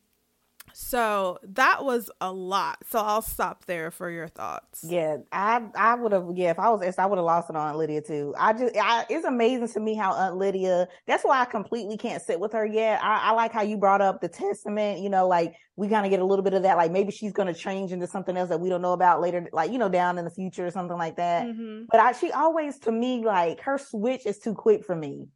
so that was a lot. So I'll stop there for your thoughts. Yeah, I I would have yeah if I was I would have lost it on Aunt Lydia too. I just I, it's amazing to me how Aunt Lydia. That's why I completely can't sit with her yet. I, I like how you brought up the testament. You know, like we kind of get a little bit of that. Like maybe she's going to change into something else that we don't know about later. Like you know down in the future or something like that. Mm-hmm. But I she always to me like her switch is too quick for me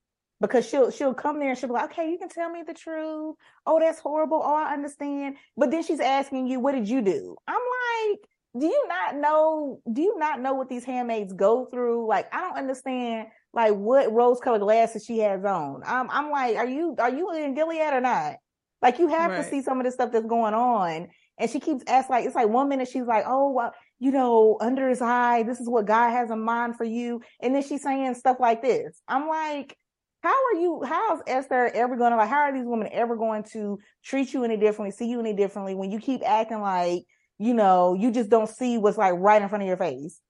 because she'll she'll come there and she'll be like, okay, you can tell me the truth. Oh, that's horrible. Oh, I understand. But then she's asking you, what did you do? I'm like, do you not know? Do you not know what these handmaids go through? Like, I don't understand. Like, what rose-colored glasses she has on? I'm I'm like, are you are you in Gilead or not? Like, you have right. to see some of the stuff that's going on. And she keeps asking, like, it's like one minute she's like, oh, well, you know, under his eye, this is what God has in mind for you. And then she's saying stuff like this. I'm like, how are you how is esther ever going to like how are these women ever going to treat you any differently see you any differently when you keep acting like you know you just don't see what's like right in front of your face?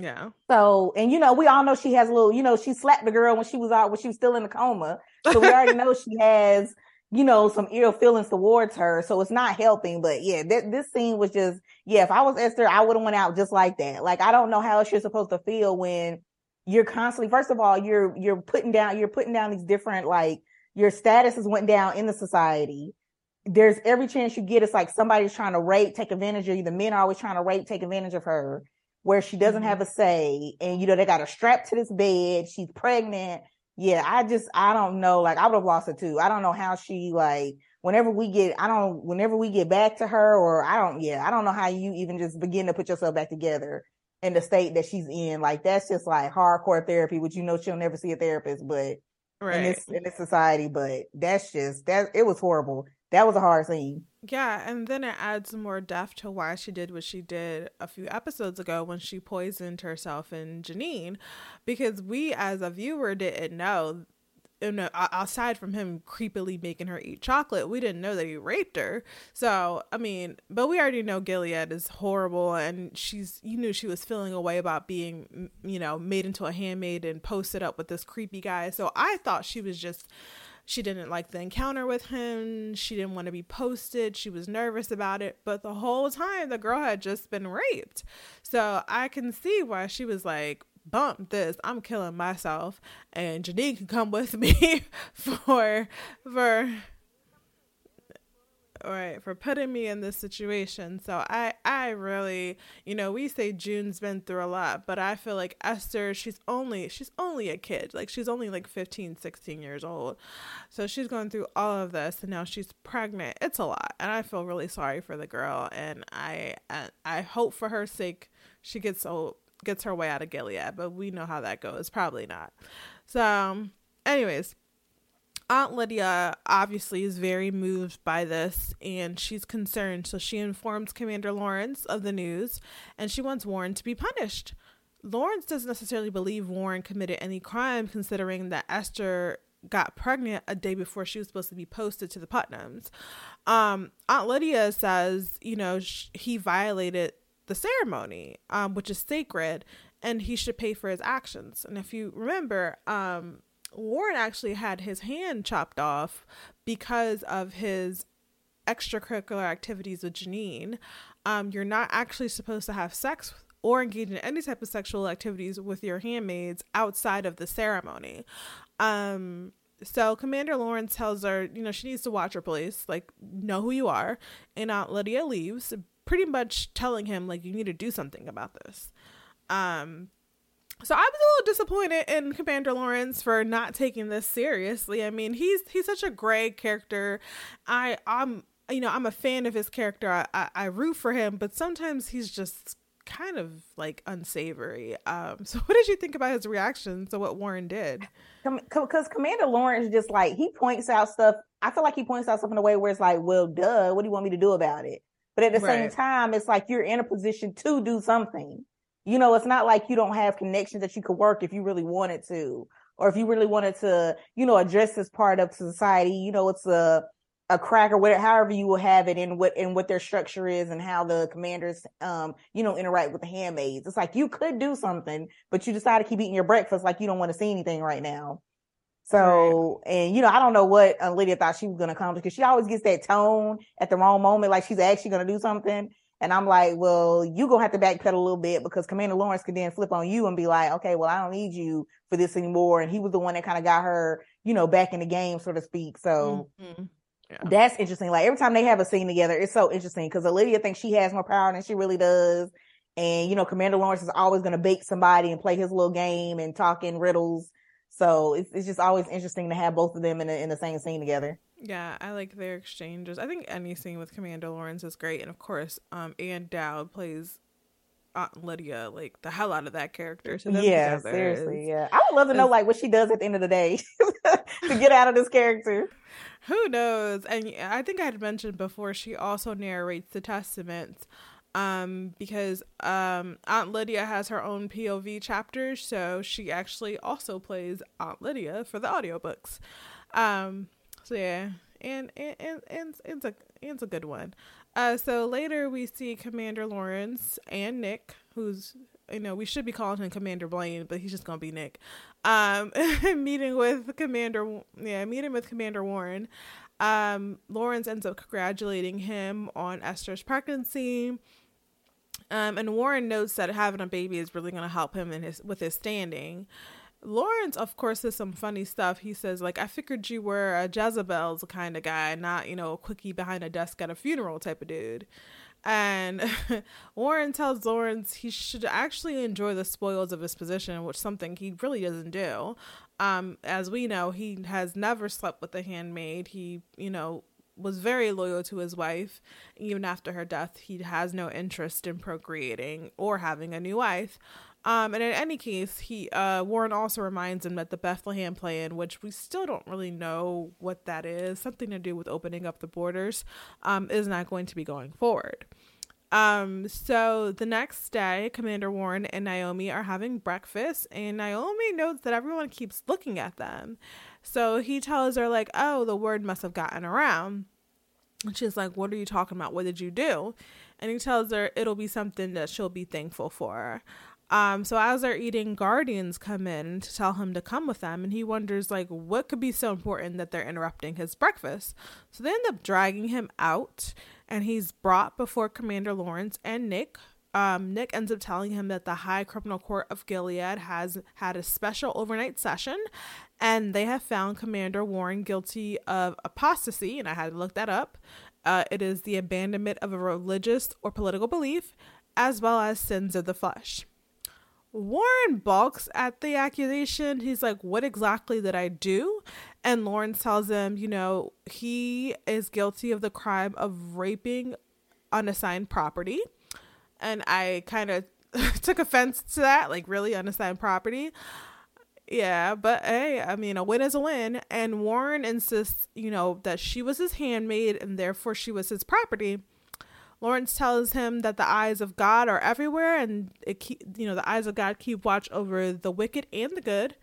Yeah. So and you know we all know she has a little you know she slapped the girl when she was out when she was still in the coma. So we already know she has you know some ill feelings towards her. So it's not helping but yeah th- this scene was just yeah if i was esther i would have went out just like that. Like i don't know how else you're supposed to feel when you're constantly first of all you're you're putting down you're putting down these different like your statuses went down in the society. There's every chance you get it's like somebody's trying to rape take advantage of you. The men are always trying to rape take advantage of her where she doesn't mm-hmm. have a say. And you know they got her strapped to this bed. She's pregnant. Yeah i just i don't know. Like i would have lost it too. I don't know how she like whenever we get i don't whenever we get back to her or i don't yeah i don't know how you even just begin to put yourself back together in the state that she's in. Like that's just like hardcore therapy, which you know she'll never see a therapist, but right. in this in this society, but that's just that it was horrible. That was a hard scene. Yeah, and then it adds more depth to why she did what she did a few episodes ago when she poisoned herself and Janine, because we as a viewer didn't know you know, aside from him creepily making her eat chocolate, we didn't know that he raped her. So, I mean, but we already know Gilead is horrible and she's, you knew she was feeling a way about being, you know, made into a handmaid and posted up with this creepy guy. So I thought she was just, she didn't like the encounter with him. She didn't want to be posted. She was nervous about it. But the whole time, the girl had just been raped. So I can see why she was like, bump this. I'm killing myself. And Janine can come with me for for all right for putting me in this situation so i i really you know we say june's been through a lot but i feel like esther she's only she's only a kid like she's only like 15 16 years old so she's going through all of this and now she's pregnant it's a lot and i feel really sorry for the girl and i i hope for her sake she gets so gets her way out of Gilead, but we know how that goes. Probably not. So, um, anyways, Aunt Lydia obviously is very moved by this and she's concerned. So she informs Commander Lawrence of the news and she wants Warren to be punished. Lawrence doesn't necessarily believe Warren committed any crime considering that Esther got pregnant a day before she was supposed to be posted to the Putnams. Um, Aunt Lydia says, you know, sh- he violated the ceremony, um, which is sacred, and he should pay for his actions. And if you remember, um, Warren actually had his hand chopped off because of his extracurricular activities with Janine. Um, you're not actually supposed to have sex or engage in any type of sexual activities with your handmaids outside of the ceremony. Um, so Commander Lawrence tells her, you know, she needs to watch her place, like know who you are. And Aunt Lydia leaves, pretty much telling him like you need to do something about this. Um so I was a little disappointed in Commander Lawrence for not taking this seriously. I mean, he's he's such a great character. I I'm you know I'm a fan of his character. I, I, I root for him, but sometimes he's just kind of like unsavory. Um, so what did you think about his reaction to what Warren did? Because Commander Lawrence just like he points out stuff. I feel like he points out stuff in a way where it's like, well, duh, what do you want me to do about it? But at the right. same time, it's like you're in a position to do something. You know, it's not like you don't have connections that you could work if you really wanted to, or if you really wanted to, you know, address this part of society. You know, it's a a crack or whatever, however you will have it in what in what their structure is and how the commanders, um, you know, interact with the handmaids. It's like you could do something, but you decide to keep eating your breakfast like you don't want to see anything right now. So, right. and you know, I don't know what uh, Lydia thought she was going to come because she always gets that tone at the wrong moment, like she's actually going to do something. And I'm like, well, you gonna have to backpedal a little bit because Commander Lawrence could then flip on you and be like, okay, well, I don't need you for this anymore. And he was the one that kind of got her, you know, back in the game, so to speak. So mm-hmm. yeah. that's interesting. Like every time they have a scene together, it's so interesting because Olivia thinks she has more power than she really does. And, you know, Commander Lawrence is always going to bait somebody and play his little game and talk in riddles. So it's, it's just always interesting to have both of them in, a, in the same scene together. Yeah, I like their exchanges. I think any scene with Commander Lawrence is great, and of course, um, Ann Dowd plays Aunt Lydia like the hell out of that character. So yeah, seriously, is, yeah. I would love to know like what she does at the end of the day to get out of this character. Who knows? And I think I had mentioned before she also narrates the testaments um because um aunt lydia has her own pov chapter, so she actually also plays aunt lydia for the audiobooks um so yeah, and and and and it's a it's a good one. Uh, so later we see Commander Lawrence and Nick, who's you know we should be calling him Commander Blaine, but he's just gonna be Nick. Um, meeting with Commander, yeah, meeting with Commander Warren. Um, Lawrence ends up congratulating him on Esther's pregnancy. Um, and Warren notes that having a baby is really going to help him in his with his standing. Lawrence, of course, says some funny stuff. He says, like, I figured you were a Jezebel's kind of guy, not, you know, a quickie behind a desk at a funeral type of dude. And Warren tells Lawrence he should actually enjoy the spoils of his position, which something he really doesn't do. Um, as we know, he has never slept with a handmaid. He, you know, was very loyal to his wife. Even after her death, he has no interest in procreating or having a new wife. Um, and in any case, he uh, Warren also reminds him that the Bethlehem plan, which we still don't really know what that is, something to do with opening up the borders, um, is not going to be going forward. Um, so the next day, Commander Warren and Naomi are having breakfast, and Naomi notes that everyone keeps looking at them. So he tells her, like, oh, the word must have gotten around. And she's like, What are you talking about? What did you do? And he tells her it'll be something that she'll be thankful for. Um, so as they're eating, guardians come in to tell him to come with them, and he wonders like what could be so important that they're interrupting his breakfast. So they end up dragging him out, and he's brought before Commander Lawrence and Nick. Um, Nick ends up telling him that the High Criminal Court of Gilead has had a special overnight session, and they have found Commander Warren guilty of apostasy, and I had to look that up. Uh, it is the abandonment of a religious or political belief, as well as sins of the flesh. Warren balks at the accusation. He's like, What exactly did I do? And Lawrence tells him, you know, he is guilty of the crime of raping unassigned property. And I kind of took offense to that, like, really unassigned property. Yeah, but hey, I mean, a win is a win. And Warren insists, you know, that she was his handmaid and therefore she was his property. Lawrence tells him that the eyes of God are everywhere, and it keep, you know the eyes of God keep watch over the wicked and the good.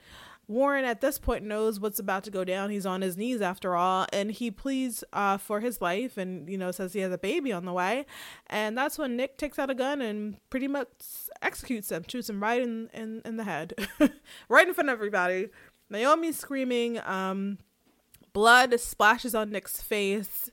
Warren at this point knows what's about to go down. He's on his knees after all, and he pleads uh, for his life, and you know says he has a baby on the way, and that's when Nick takes out a gun and pretty much executes him, shoots him right in in, in the head, right in front of everybody. Naomi's screaming. Um, blood splashes on Nick's face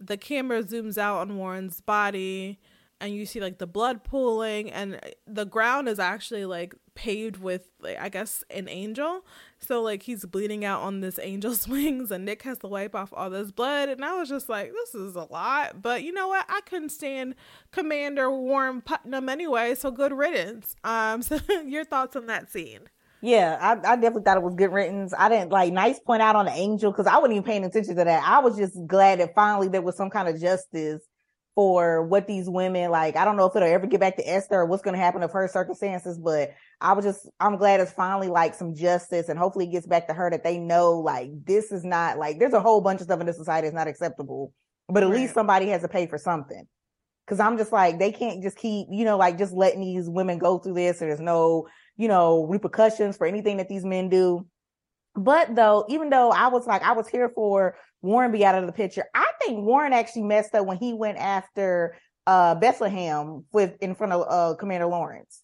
the camera zooms out on Warren's body. and you see like the blood pooling and the ground is actually like paved with like, I guess an angel. So like he's bleeding out on this angel's wings and Nick has to wipe off all this blood and I was just like this is a lot, but you know what? I couldn't stand Commander Warren Putnam anyway, so good riddance. Um so your thoughts on that scene? Yeah, I, I definitely thought it was good riddance. I didn't like nice point out on the angel because I wasn't even paying attention to that. I was just glad that finally there was some kind of justice for what these women like. I don't know if it'll ever get back to Esther or what's going to happen of her circumstances, but I was just, I'm glad it's finally like some justice and hopefully it gets back to her that they know like this is not like, there's a whole bunch of stuff in this society that's not acceptable, but at right. least somebody has to pay for something. Cause I'm just like, they can't just keep, you know, like just letting these women go through this. There's no, you know, repercussions for anything that these men do. But though, even though I was like, I was here for Warren be out of the picture. I think Warren actually messed up when he went after uh Bethlehem with in front of uh Commander Lawrence.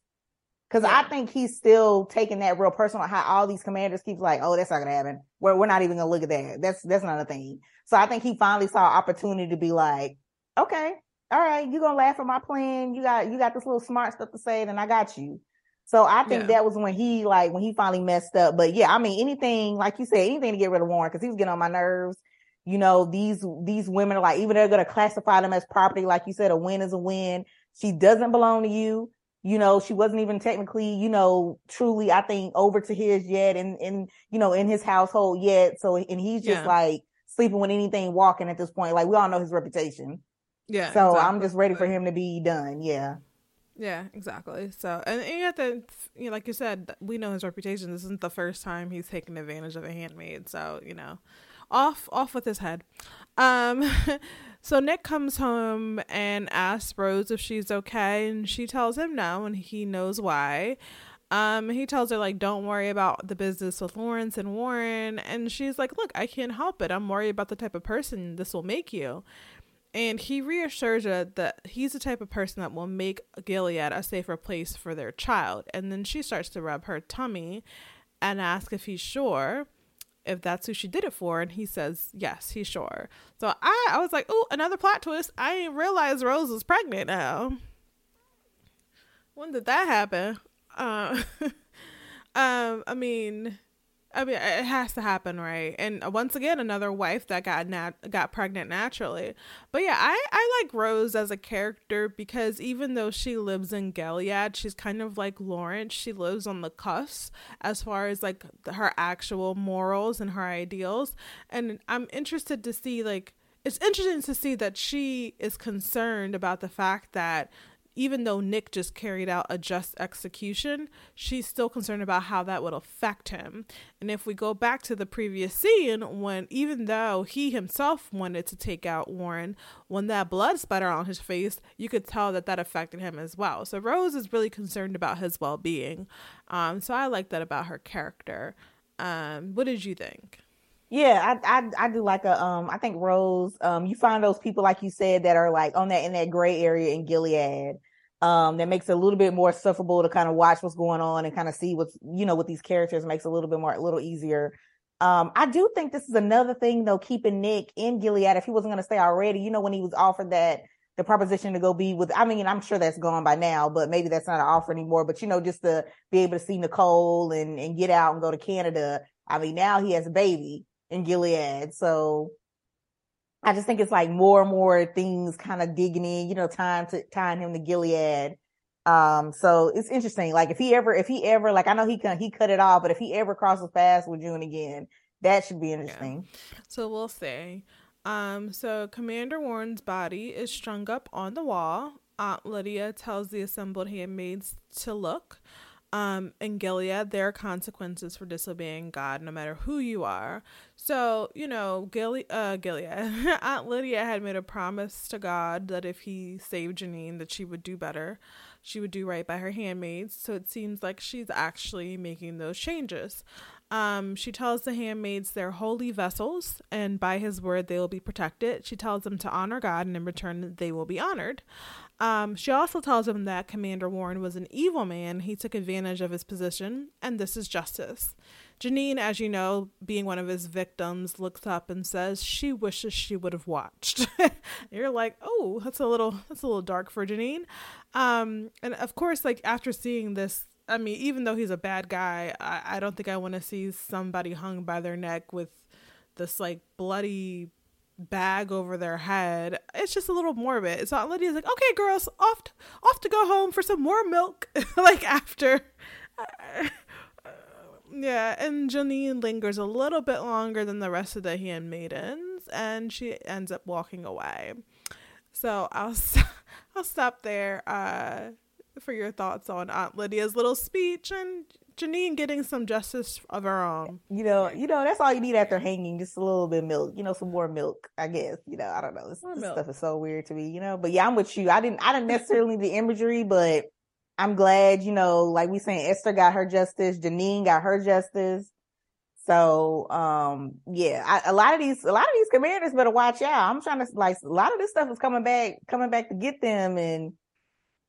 Cause yeah. I think he's still taking that real personal how all these commanders keep like, oh, that's not gonna happen. We're we're not even gonna look at that. That's that's not a thing. So I think he finally saw opportunity to be like, okay, all right, you're gonna laugh at my plan. You got you got this little smart stuff to say, then I got you. So I think yeah. that was when he like when he finally messed up. But yeah, I mean anything like you said, anything to get rid of Warren because he was getting on my nerves you know, these, these women are like, even they're going to classify them as property. Like you said, a win is a win. She doesn't belong to you. You know, she wasn't even technically, you know, truly, I think over to his yet and, and, you know, in his household yet. So, and he's just yeah. like sleeping with anything walking at this point. Like we all know his reputation. Yeah. So exactly. I'm just ready for him to be done. Yeah. Yeah, exactly. So, and, and you have to, you know, like you said, we know his reputation. This isn't the first time he's taken advantage of a handmaid. So, you know, off off with his head. Um so Nick comes home and asks Rose if she's okay and she tells him no and he knows why. Um he tells her like don't worry about the business with Lawrence and Warren and she's like look I can't help it. I'm worried about the type of person this will make you. And he reassures her that he's the type of person that will make Gilead a safer place for their child. And then she starts to rub her tummy and ask if he's sure if that's who she did it for. And he says yes he's sure. So i i was like oh another plot twist. I didn't realize rose was pregnant now. When did that happen? Uh, um i mean I mean, it has to happen, right? And uh, once again, another wife that got nat- got pregnant naturally. But yeah, I I like Rose as a character because even though she lives in Gilead, she's kind of like Lawrence. She lives on the cusp as far as like her actual morals and her ideals. And I'm interested to see like it's interesting to see that she is concerned about the fact that even though Nick just carried out a just execution, she's still concerned about how that would affect him. And if we go back to the previous scene, when even though he himself wanted to take out Warren, when that blood spattered on his face, you could tell that that affected him as well. So Rose is really concerned about his well being. Um, so I like that about her character. Um, what did you think? Yeah, I, I I do like a um I think Rose um you find those people like you said that are like on that in that gray area in Gilead um that makes it a little bit more sufferable to kind of watch what's going on and kind of see what's you know with these characters makes a little bit more a little easier. Um I do think this is another thing though keeping Nick in Gilead if he wasn't going to stay already, you know when he was offered that the proposition to go be with I mean I'm sure that's gone by now, but maybe that's not an offer anymore, but you know just to be able to see Nicole and and get out and go to Canada. I mean now he has a baby in Gilead. So I just think it's like more and more things kind of digging in, you know, time to tying him to Gilead. Um, so it's interesting. Like if he ever, if he ever, like I know he can, he cut it off, but if he ever crosses paths with June again, that should be interesting. Yeah. So we'll see. Um, so Commander Warren's body is strung up on the wall. Aunt Lydia tells the assembled handmaids to look. Um, in Gilead, there are consequences for disobeying God, no matter who you are. So, you know, Gilead, uh, Gilead, Aunt Lydia had made a promise to God that if he saved Janine, that she would do better. She would do right by her handmaids. So it seems like she's actually making those changes. Um, she tells the handmaids they're holy vessels, and by his word they will be protected. She tells them to honor God, and in return they will be honored. Um, she also tells them that Commander Warren was an evil man. He took advantage of his position, and this is justice. Janine, as you know, being one of his victims, looks up and says she wishes she would have watched. You're like, oh, that's a little that's a little dark for Janine. Um, and of course, like after seeing this, I mean, even though he's a bad guy, I, I don't think I want to see somebody hung by their neck with this like bloody bag over their head. It's just a little morbid. So Lydia's like, okay, girls, off to, off to go home for some more milk. like after, yeah. And Janine lingers a little bit longer than the rest of the handmaidens, and she ends up walking away. So I'll I'll stop there uh, for your thoughts on Aunt Lydia's little speech and Janine getting some justice of her own. You know, you know, that's all you need after hanging, just a little bit of milk, you know, some more milk, I guess. You know, I don't know. This, this stuff is so weird to me, you know. But yeah, I'm with you. I didn't I didn't necessarily need the imagery, but I'm glad, you know, like we saying Esther got her justice, Janine got her justice. So um yeah, I, a lot of these a lot of these commanders better watch out. I'm trying to like a lot of this stuff is coming back coming back to get them and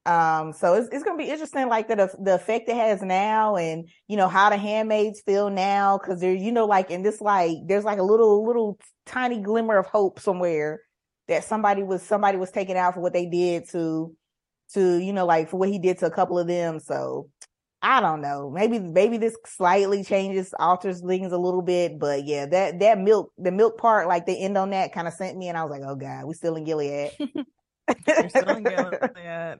um, so it's, it's going to be interesting, like the, the effect it has now and, you know, how the handmaids feel now. Cause they're, you know, like in this, like, there's like a little, little tiny glimmer of hope somewhere that somebody was, somebody was taken out for what they did to, to, you know, like for what he did to a couple of them. So I don't know. Maybe, maybe this slightly changes, alters things a little bit, but yeah, that, that milk, the milk part, like they end on that kind of sent me and I was like, oh God, we still in Gilead. You're still in.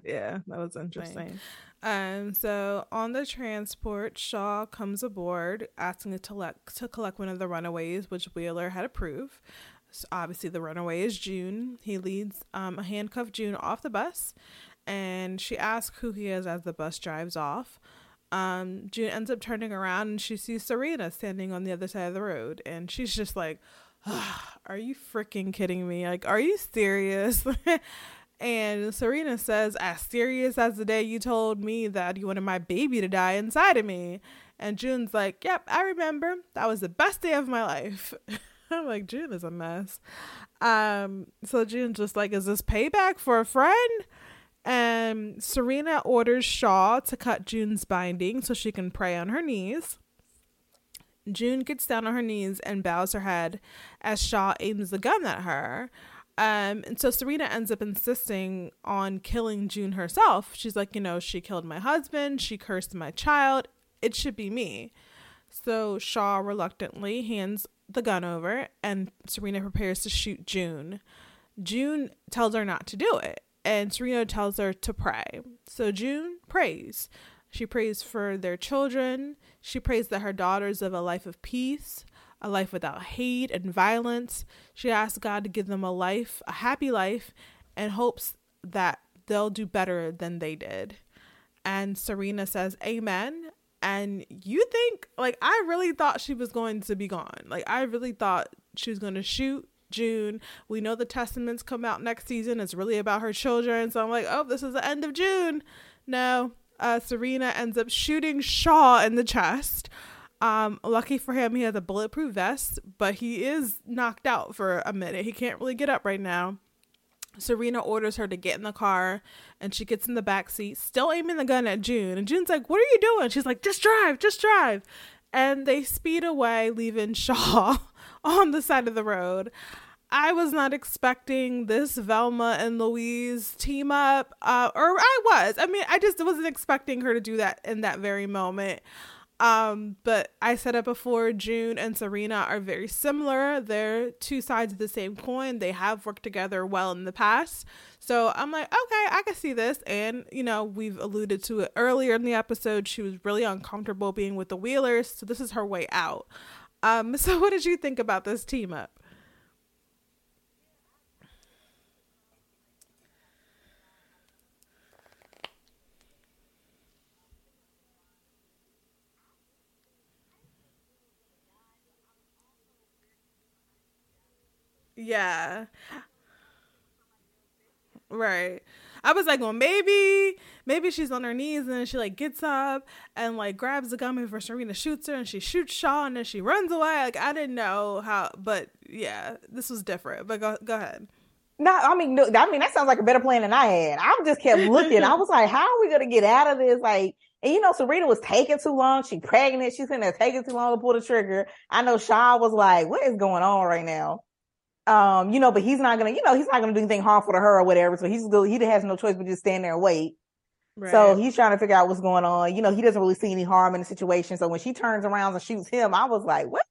Yeah, that was interesting. Um, so on the transport, Shaw comes aboard, asking to collect to collect one of the runaways, which Wheeler had approved. So obviously, the runaway is June. He leads um, a handcuffed June off the bus, and she asks who he is as the bus drives off. Um, June ends up turning around and she sees Serena standing on the other side of the road, and she's just like, "Are you freaking kidding me? Like, are you serious?" And Serena says, as serious as the day you told me that you wanted my baby to die inside of me. And June's like, yep, I remember. That was the best day of my life. I'm like, June is a mess. Um, so June's just like, is this payback for a friend? And Serena orders Shaw to cut June's binding so she can pray on her knees. June gets down on her knees and bows her head as Shaw aims the gun at her. Um, and so Serena ends up insisting on killing June herself. She's like, you know, she killed my husband, she cursed my child, it should be me. So Shaw reluctantly hands the gun over, and Serena prepares to shoot June. June tells her not to do it, and Serena tells her to pray. So June prays. She prays for their children. She prays that her daughters live a life of peace a life without hate and violence. She asks God to give them a life, a happy life, and hopes that they'll do better than they did. And Serena says, Amen. And you think, like, I really thought she was going to be gone. Like, I really thought she was going to shoot June. We know the testaments come out next season. It's really about her children. So I'm like, oh, this is the end of June. No, uh, Serena ends up shooting Shaw in the chest. Um, lucky for him, he has a bulletproof vest, but he is knocked out for a minute. He can't really get up right now. Serena orders her to get in the car and she gets in the back seat, still aiming the gun at June. And June's like, What are you doing? She's like, Just drive, just drive. And they speed away, leaving Shaw on the side of the road. I was not expecting this Thelma and Louise team up, uh, or I was. I mean, I just wasn't expecting her to do that in that very moment. Um, but I said it before, June and Serena are very similar. They're two sides of the same coin. They have worked together well in the past. So I'm like, okay, I can see this. And, you know, we've alluded to it earlier in the episode. She was really uncomfortable being with the Wheelers. So this is her way out. Um, so what did you think about this team up? Yeah. Right. I was like, well, maybe, maybe she's on her knees and then she like gets up and like grabs the gun before Serena shoots her and she shoots Shaw and then she runs away. Like I didn't know how, but yeah, this was different. But go go ahead. No, I mean, no, I mean that sounds like a better plan than I had. I just kept looking. I was like, how are we gonna get out of this? Like, and you know, Serena was taking too long. She pregnant. She's in there taking too long to pull the trigger. I know Shaw was like, what is going on right now? Um, you know, but he's not gonna, you know, he's not gonna do anything harmful to her or whatever. So he's he has no choice but just stand there and wait. Right. So he's trying to figure out what's going on. You know, he doesn't really see any harm in the situation. So when she turns around and shoots him, I was like, what?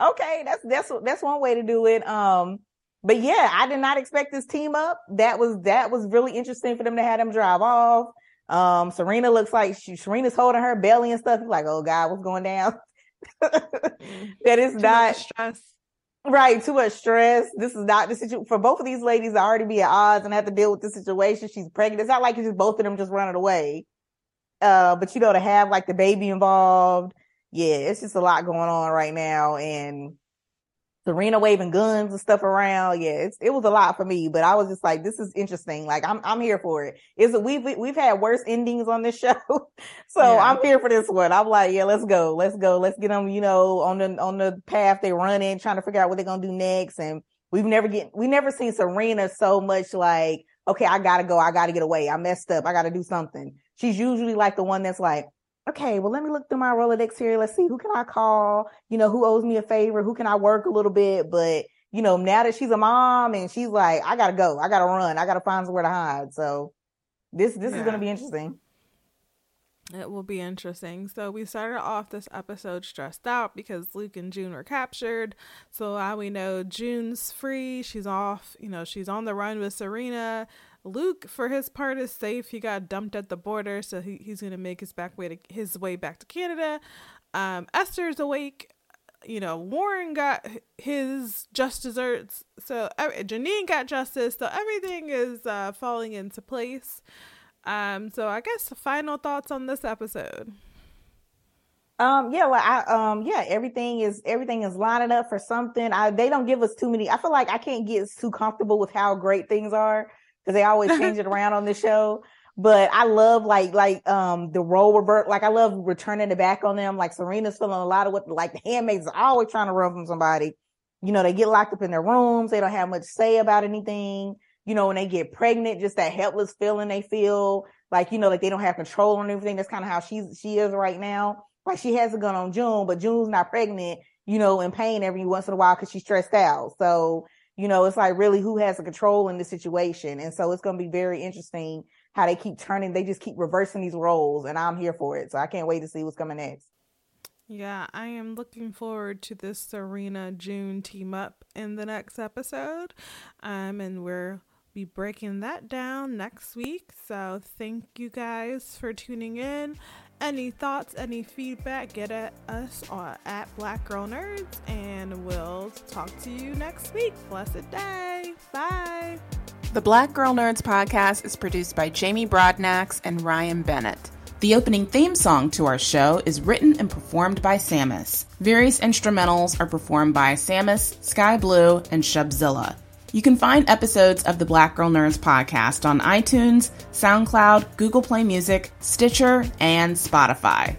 Okay, that's that's that's one way to do it. Um, but yeah, I did not expect this team up. That was that was really interesting for them to have them drive off. Um, Serena looks like she, Serena's holding her belly and stuff. He's like, oh God, what's going down? that is too not stress. Right, too much stress. This is not the situation for both of these ladies to already be at odds and have to deal with the situation. She's pregnant. It's not like it's just both of them just running away. Uh, but you know, to have like the baby involved, yeah, it's just a lot going on right now. And Serena waving guns and stuff around. Yeah, it was a lot for me, but I was just like, this is interesting. Like I'm, I'm here for it. Is it, we've, we've had worse endings on this show. so yeah. I'm here for this one. I'm like, yeah, let's go. Let's go. Let's get them, you know, on the, on the path they're running, trying to figure out what they're going to do next. And we've never get, we never seen Serena so much like, okay, I gotta go. I gotta get away. I messed up. I gotta do something. She's usually like the one that's like, okay, well, let me look through my Rolodex here. Let's see who can I call? You know, who owes me a favor? Who can I work a little bit? But, you know, now that she's a mom and she's like, I gotta go. I gotta run. I gotta find somewhere to hide. So this, this yeah. is to be interesting. It will be interesting. So we started off this episode stressed out because Luke and June were captured. So now we know June's free. She's off. You know, she's on the run with Serena. Luke, for his part, is safe. He got dumped at the border, so he, he's gonna make his back way to his way back to Canada. Um, Esther's awake. You know, Warren got his just desserts. So Janine got justice. So everything is uh, falling into place. Um, so I guess final thoughts on this episode. Um, yeah, well, I, um, yeah, everything is, everything is lining up for something. I, they don't give us too many. I feel like I can't get too comfortable with how great things are because they always change it around on the show. But I love like like um the role revert. Like I love returning the back on them. Like Serena's feeling a lot of what like the handmaids are always trying to run from somebody. You know, they get locked up in their rooms. They don't have much say about anything. You know, when they get pregnant, just that helpless feeling they feel like, you know, like they don't have control on everything. That's kind of how she's, she is right now. Like she has a gun on June, but June's not pregnant, you know, in pain every once in a while because she's stressed out. So you know, it's like really who has the control in the situation. And so it's going to be very interesting how they keep turning, they just keep reversing these roles. And I'm here for it. So I can't wait to see what's coming next. Yeah, I am looking forward to this Serena June team up in the next episode. Um, and we're be breaking that down next week. So thank you guys for tuning in. Any thoughts, any feedback, get at us on, at Black Girl Nerds, and we'll talk to you next week. Blessed day. Bye. The Black Girl Nerds podcast is produced by Jamie Broadnax and Ryan Bennett. The opening theme song to our show is written and performed by Samus. Various instrumentals are performed by Samus, Sky Blue, and Shubzilla. You can find episodes of the Black Girl Nerds podcast on iTunes, SoundCloud, Google Play Music, Stitcher, and Spotify.